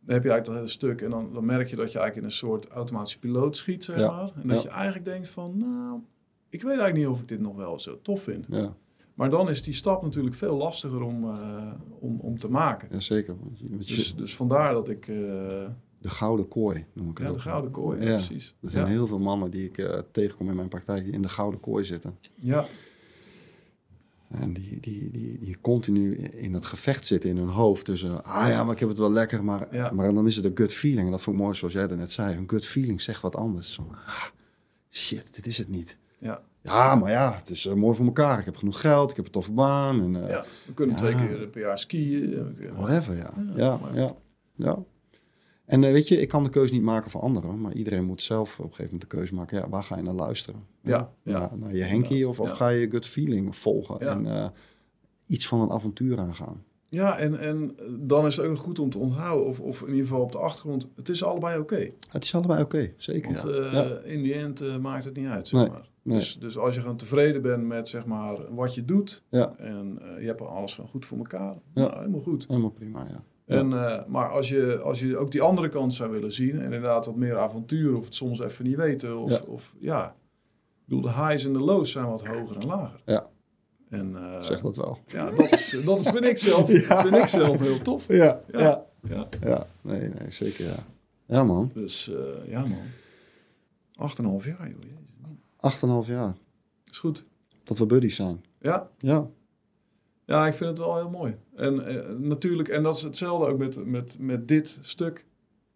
dan heb je eigenlijk dat hele stuk en dan, dan merk je dat je eigenlijk in een soort automatische piloot schiet, zeg Ja, maar. En dat ja. je eigenlijk denkt van, nou, ik weet eigenlijk niet of ik dit nog wel zo tof vind. Ja. Maar dan is die stap natuurlijk veel lastiger om, eh, om, om te maken. ja, zeker. Je- je- Dus, dus vandaar dat ik... eh, de gouden kooi noem ik het ja, ook. de gouden kooi, ja, Ja. precies. Er zijn ja. heel veel mannen die ik eh, tegenkom in mijn praktijk die in de gouden kooi zitten. ja, En die, die, die, die continu in dat gevecht zitten in hun hoofd. Tussen, ah ja, maar ik heb het wel lekker. Maar, Ja. maar dan is het een gut feeling. En dat vond ik mooi zoals jij dat net zei. Een gut feeling zegt wat anders. Van, ah, shit, dit is het niet. ja, Ja, maar ja, het is eh, mooi voor elkaar. Ik heb genoeg geld, ik heb een toffe baan. En, eh, ja. We kunnen Ja. twee keer per jaar skiën. Whatever, ja. Ja, ja. En eh, weet je, ik kan de keuze niet maken voor anderen. Maar iedereen moet zelf op een gegeven moment de keuze maken. Ja, waar ga je naar luisteren? Ja, ja. Naar, naar je Henkie of, of Ja. ga je gut feeling volgen? En eh, iets van een avontuur aangaan. Ja, en, en dan is het ook goed om te onthouden, of, of in ieder geval op de achtergrond, het is allebei oké. Het is allebei oké, zeker. Want eh, in die end eh, maakt het niet uit, zeg Nee, maar. nee. Dus, dus als je gewoon tevreden bent met zeg maar, wat je doet en eh, je hebt alles gewoon goed voor elkaar, nou, helemaal goed. Helemaal prima, ja. En, eh, maar als je, als je ook die andere kant zou willen zien, en inderdaad wat meer avontuur, of het soms even niet weten, of Ja. ja, of, ja. ik bedoel, de highs en de lows zijn wat hoger en lager. Ja. En eh, Zeg dat wel. ja, dat, is, dat is, vind, ik zelf, vind ik zelf heel tof. Ja, Ja. ja. Ja. ja. Nee, nee, zeker ja. Ja man, Dus eh, ja man, acht en een half jaar joh, acht en een half jaar. is goed. Dat we buddies zijn. Ja, Ja, Ja, ik vind het wel heel mooi. En eh, natuurlijk, en dat is hetzelfde ook met, met, met dit stuk.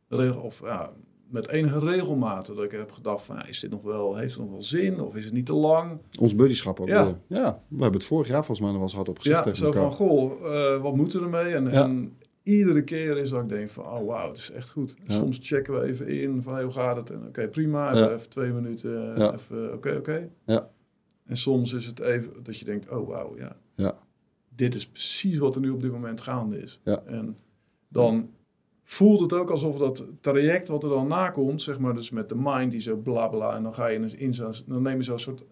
Regel, of ja, met enige regelmaat. Dat ik heb gedacht van, is dit nog wel, heeft het nog wel zin? Of is het niet te lang? ons buddyschap ook Ja. wel. Ja, we hebben het vorig jaar volgens mij nog wel eens hard op gezegd Ja, tegen zo elkaar. van, goh, eh, wat moet er ermee? En, Ja. en iedere keer is dat ik denk van, oh wauw, het is echt goed. Ja. Soms checken we even in van, hey, hoe gaat het? En oké, prima. Even, twee minuten, even oké, oké. Ja. En soms is het even dat je denkt, oh wauw, ja. Ja. Dit is precies wat er nu op dit moment gaande is. Ja. En dan voelt het ook alsof dat traject wat er dan nakomt, zeg maar, dus met de mind die zo bla bla, en dan ga je in, in zo'n, dan neem je zo'n soort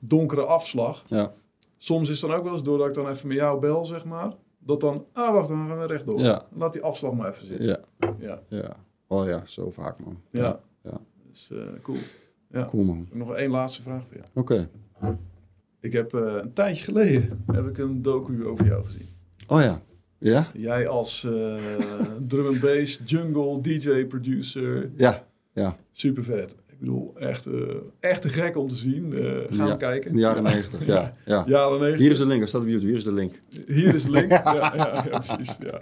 donkere afslag. Ja, Soms is het dan ook wel eens doordat ik dan even met jou bel, zeg maar, dat dan, ah wacht, dan gaan we rechtdoor. Ja. Laat die afslag maar even zitten. ja, Ja, ja. Oh ja, zo vaak man. ja. ja. Dus eh, cool. Ja. Cool man. Nog één laatste vraag voor jou. Oké. Ik heb eh, een tijdje geleden heb ik een docu over jou gezien. Oh ja. Ja? Jij als eh, drum and bass, jungle, DJ, producer, Ja. Ja. super vet. Ik bedoel, echt, eh, echt te gek om te zien. Gaan Ja, we kijken. In de jaren negentig, ja. ja. Jaren 90. Hier is de link, er staat op YouTube, hier is de link. Hier is de link. ja, ja, ja, precies. Ja.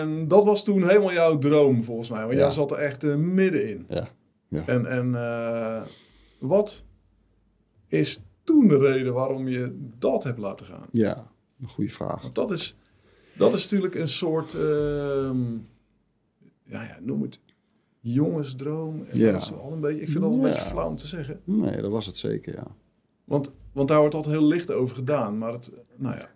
En dat was toen helemaal jouw droom, volgens mij. Want Ja. jij zat er echt middenin. Ja, ja. En, en wat is toen de reden waarom je dat hebt laten gaan? Ja, een goede vraag. Want dat is, dat is natuurlijk een soort, ehm, ja, ja, noem het jongensdroom. En Ja. dat is wel een beetje, ik vind dat een Ja. beetje flauw om te zeggen. Nee, dat was het zeker, ja. Want, want daar wordt altijd heel licht over gedaan. Maar het, nou ja,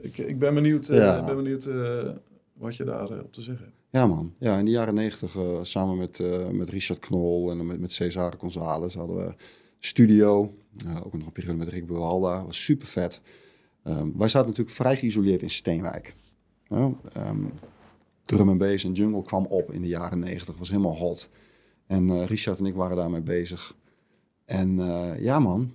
ik, ik ben benieuwd, eh, Ja. ben benieuwd eh, wat je daar eh, op te zeggen hebt. Ja, man. Ja, in de jaren negentig, samen met, met Richard Knol en met, met Cesare González hadden we studio. Eh, ook nog een periode met Rick Buwalda. was super vet. Ehm, wij zaten natuurlijk vrij geïsoleerd in Steenwijk. Ehm, drum and bass en jungle kwam op in de jaren negentig. was helemaal hot. En eh, Richard en ik waren daarmee bezig. En eh, ja, man.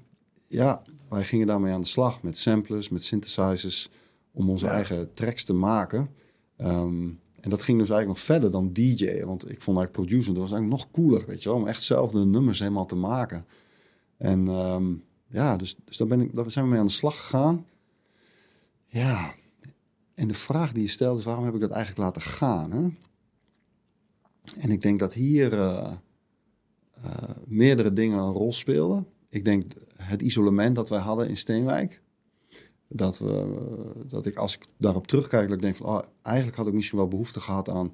Ja, wij gingen daarmee aan de slag met samplers, met synthesizers. Om onze Ja. eigen tracks te maken. Ehm, en dat ging dus eigenlijk nog verder dan DJ. Want ik vond eigenlijk producer, dat was eigenlijk nog cooler, weet je wel. Om echt zelf de nummers helemaal te maken. En ehm, ja, dus, dus daar, ben ik, zijn we mee aan de slag gegaan. Ja, en de vraag die je stelt is, waarom heb ik dat eigenlijk laten gaan? Hè? En ik denk dat hier eh, eh, meerdere dingen een rol speelden. Ik denk het isolement dat wij hadden in Steenwijk. Dat, we, dat ik, als ik daarop terugkijk, dat ik denk van... Oh, eigenlijk had ik misschien wel behoefte gehad aan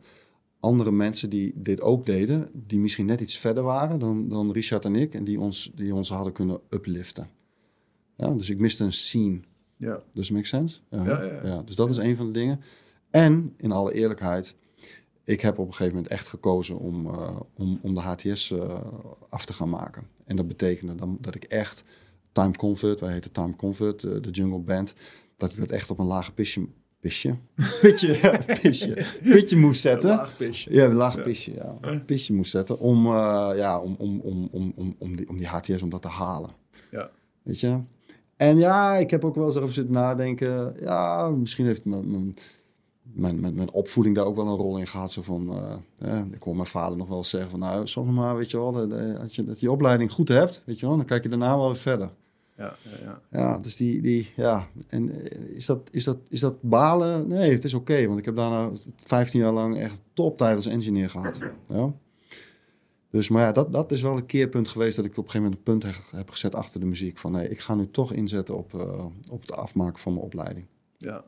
andere mensen die dit ook deden. Die misschien net iets verder waren dan, dan Richard en ik. En die ons, die ons hadden kunnen upliften. Ja, dus ik miste een scene. Ja, Dus make sense? Ja, ja, ja. dus dat is een van de dingen. En in alle eerlijkheid, ik heb op een gegeven moment echt gekozen om, eh, om, om de HTS eh, af te gaan maken. En dat betekende dan dat ik echt Time Convert, wij heten Time Convert, eh, de Jungle Band, dat ik dat echt op een lage pisje, pisje, pitje, ja, pisje, pitje moest zetten. een laag pisje. Ja, laag pisje, ja. Pisje moest zetten om, eh, ja, om, om, om, om, om, om, die, om die HTS, om dat te halen. Ja. Weet je? En ja, ik heb ook wel eens erover zitten nadenken. Ja, misschien heeft mijn, mijn, mijn, mijn, opvoeding daar ook wel een rol in gehad. Zo van, eh, ik hoor mijn vader nog wel zeggen van... Nou, zorg maar, weet je wel, dat, dat je, dat je opleiding goed hebt. Weet je wel, dan kijk je daarna wel weer verder. Ja, ja, dus die, die ja. En eh, is dat, is dat, is dat balen? Nee, het is oké. want ik heb daarna 15 jaar lang echt toptijd als engineer gehad. Ja. Dus, maar ja, dat, dat is wel een keerpunt geweest dat ik op een gegeven moment een punt heb, heb gezet achter de muziek. Van nee, ik ga nu toch inzetten op, eh, op het afmaken van mijn opleiding. ja.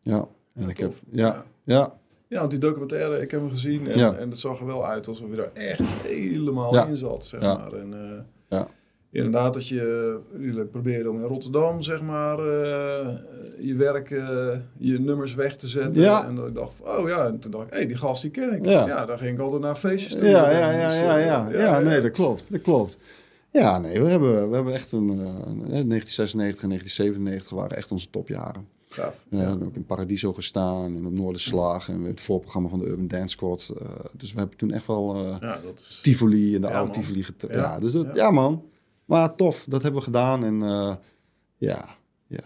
Ja, en Ja, ik heb, ja, Ja. ja, want die documentaire, ik heb hem gezien en, Ja. en het zag er wel uit alsof je daar echt helemaal in zat, zeg maar. En, eh, Ja. Inderdaad, dat je jullie probeerde om in Rotterdam, zeg maar, eh, je werk, eh, je nummers weg te zetten. Ja. En dat ik dacht, oh ja, en toen dacht ik, hé, die gast die ken ik. Ja. Ja. daar ging ik altijd naar feestjes toe. ja, ja, ja, Dus, ja, eh, ja, ja, nee, dat klopt, dat klopt. Ja, nee, we hebben, we hebben echt een, eh, een 1996 en 1997 waren echt onze topjaren. Ja, Ja. en ook in Paradiso gestaan en op Noorderslag en het voorprogramma van de Urban Dance Squad. Eh, dus we hebben toen echt wel eh, ja, is... Tivoli en de oude man. Tivoli getraind. Ja, dus dat, ja. man. Maar tof, dat hebben we gedaan en eh, ja, ja.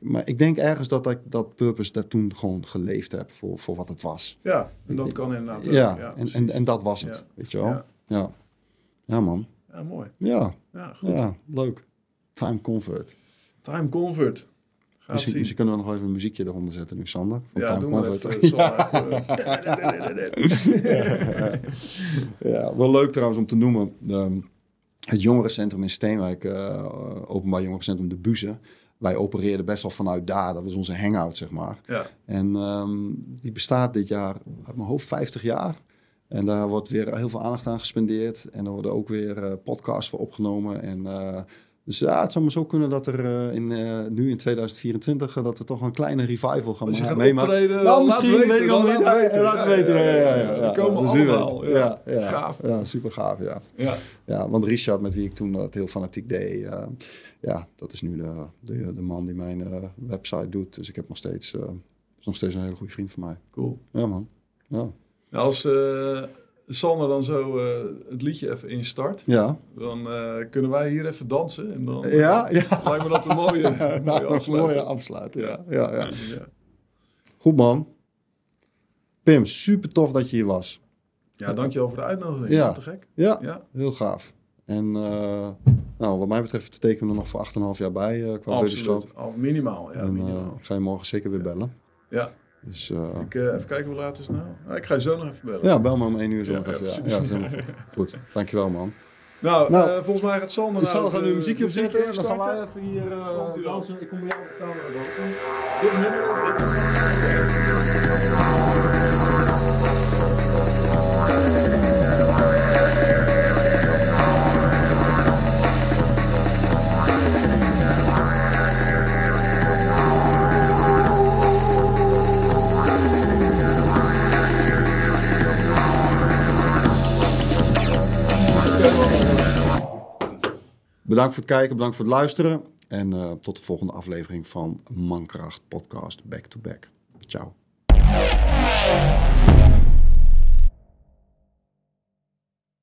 Maar ik denk ergens dat ik dat purpose daar toen gewoon geleefd heb voor, voor wat het was. Ja, en dat kan inderdaad. Ja, ja en, en, en dat was het, Ja. weet je wel. Ja. Ja. ja. man. Ja, mooi. Ja, Ja, goed. ja, leuk. Time Convert. Time Convert. Ga het Misschien, misschien kunnen we nog even een muziekje eronder zetten nu, Sander. Van ja, Time Convert. even. Even. Ja, wel leuk trouwens om te noemen. De, het jongerencentrum in Steenwijk, eh, openbaar jongerencentrum De Buze. Wij opereerden best wel vanuit daar. Dat was onze hangout, zeg maar. Ja, En ehm, die bestaat dit jaar, uit mijn hoofd, 50 jaar. En daar wordt weer heel veel aandacht aan gespendeerd. En er worden ook weer eh, podcasts voor opgenomen. En, eh, dus ja, het zou maar zo kunnen dat er eh, in, eh, nu in 2024... eh, dat we toch een kleine revival gaan gaat meemaken. Nou, misschien weet ik dan niet. laat weten. Die komen allemaal, ja. Ja, ja. Gaaf. Ja, super gaaf, ja. ja. Ja, want Richard, met wie ik toen dat heel fanatiek deed, ja, dat is nu de, de, de man die mijn website doet. Dus ik heb nog steeds, is nog steeds een hele goede vriend van mij. cool. Ja, man. Ja. Nou, als Sander dan zo eh, het liedje even instart, Ja. dan eh, kunnen wij hier even dansen. En dan Ja, ja. lijkt me dat een mooie, mooie Nou, een afsluiting. mooie afsluiting. Ja. Ja, ja. Ja. Goed, man. Pim, super tof dat je hier was. Ja, dankjewel voor de uitnodiging. Ja. Te gek. Ja, Ja, heel gaaf. En eh, nou, wat mij betreft tekenen we er nog voor 8,5 jaar bij eh qua absoluut. Al minimaal. Ja, En eh, minimaal. ik ga je morgen zeker weer bellen. ja. Dus eh, Ik, eh, even kijken hoe laat is het nou. Ah, ik ga je zo nog even bellen. ja, bel me om 1 uur zo Ja, nog even. Ja, ja, precies. dat is helemaal goed. Goed, dankjewel man. Nou, Nou, eh, volgens mij gaat Sander nou zal gaan nu muziekje muziek opzetten. Dan gaan wij even hier dansen. Ik kom bij jou op de camera dansen. Dit nummer is Bedankt voor het kijken, bedankt voor het luisteren. En eh, tot de volgende aflevering van Mankracht Podcast Back to Back. Ciao.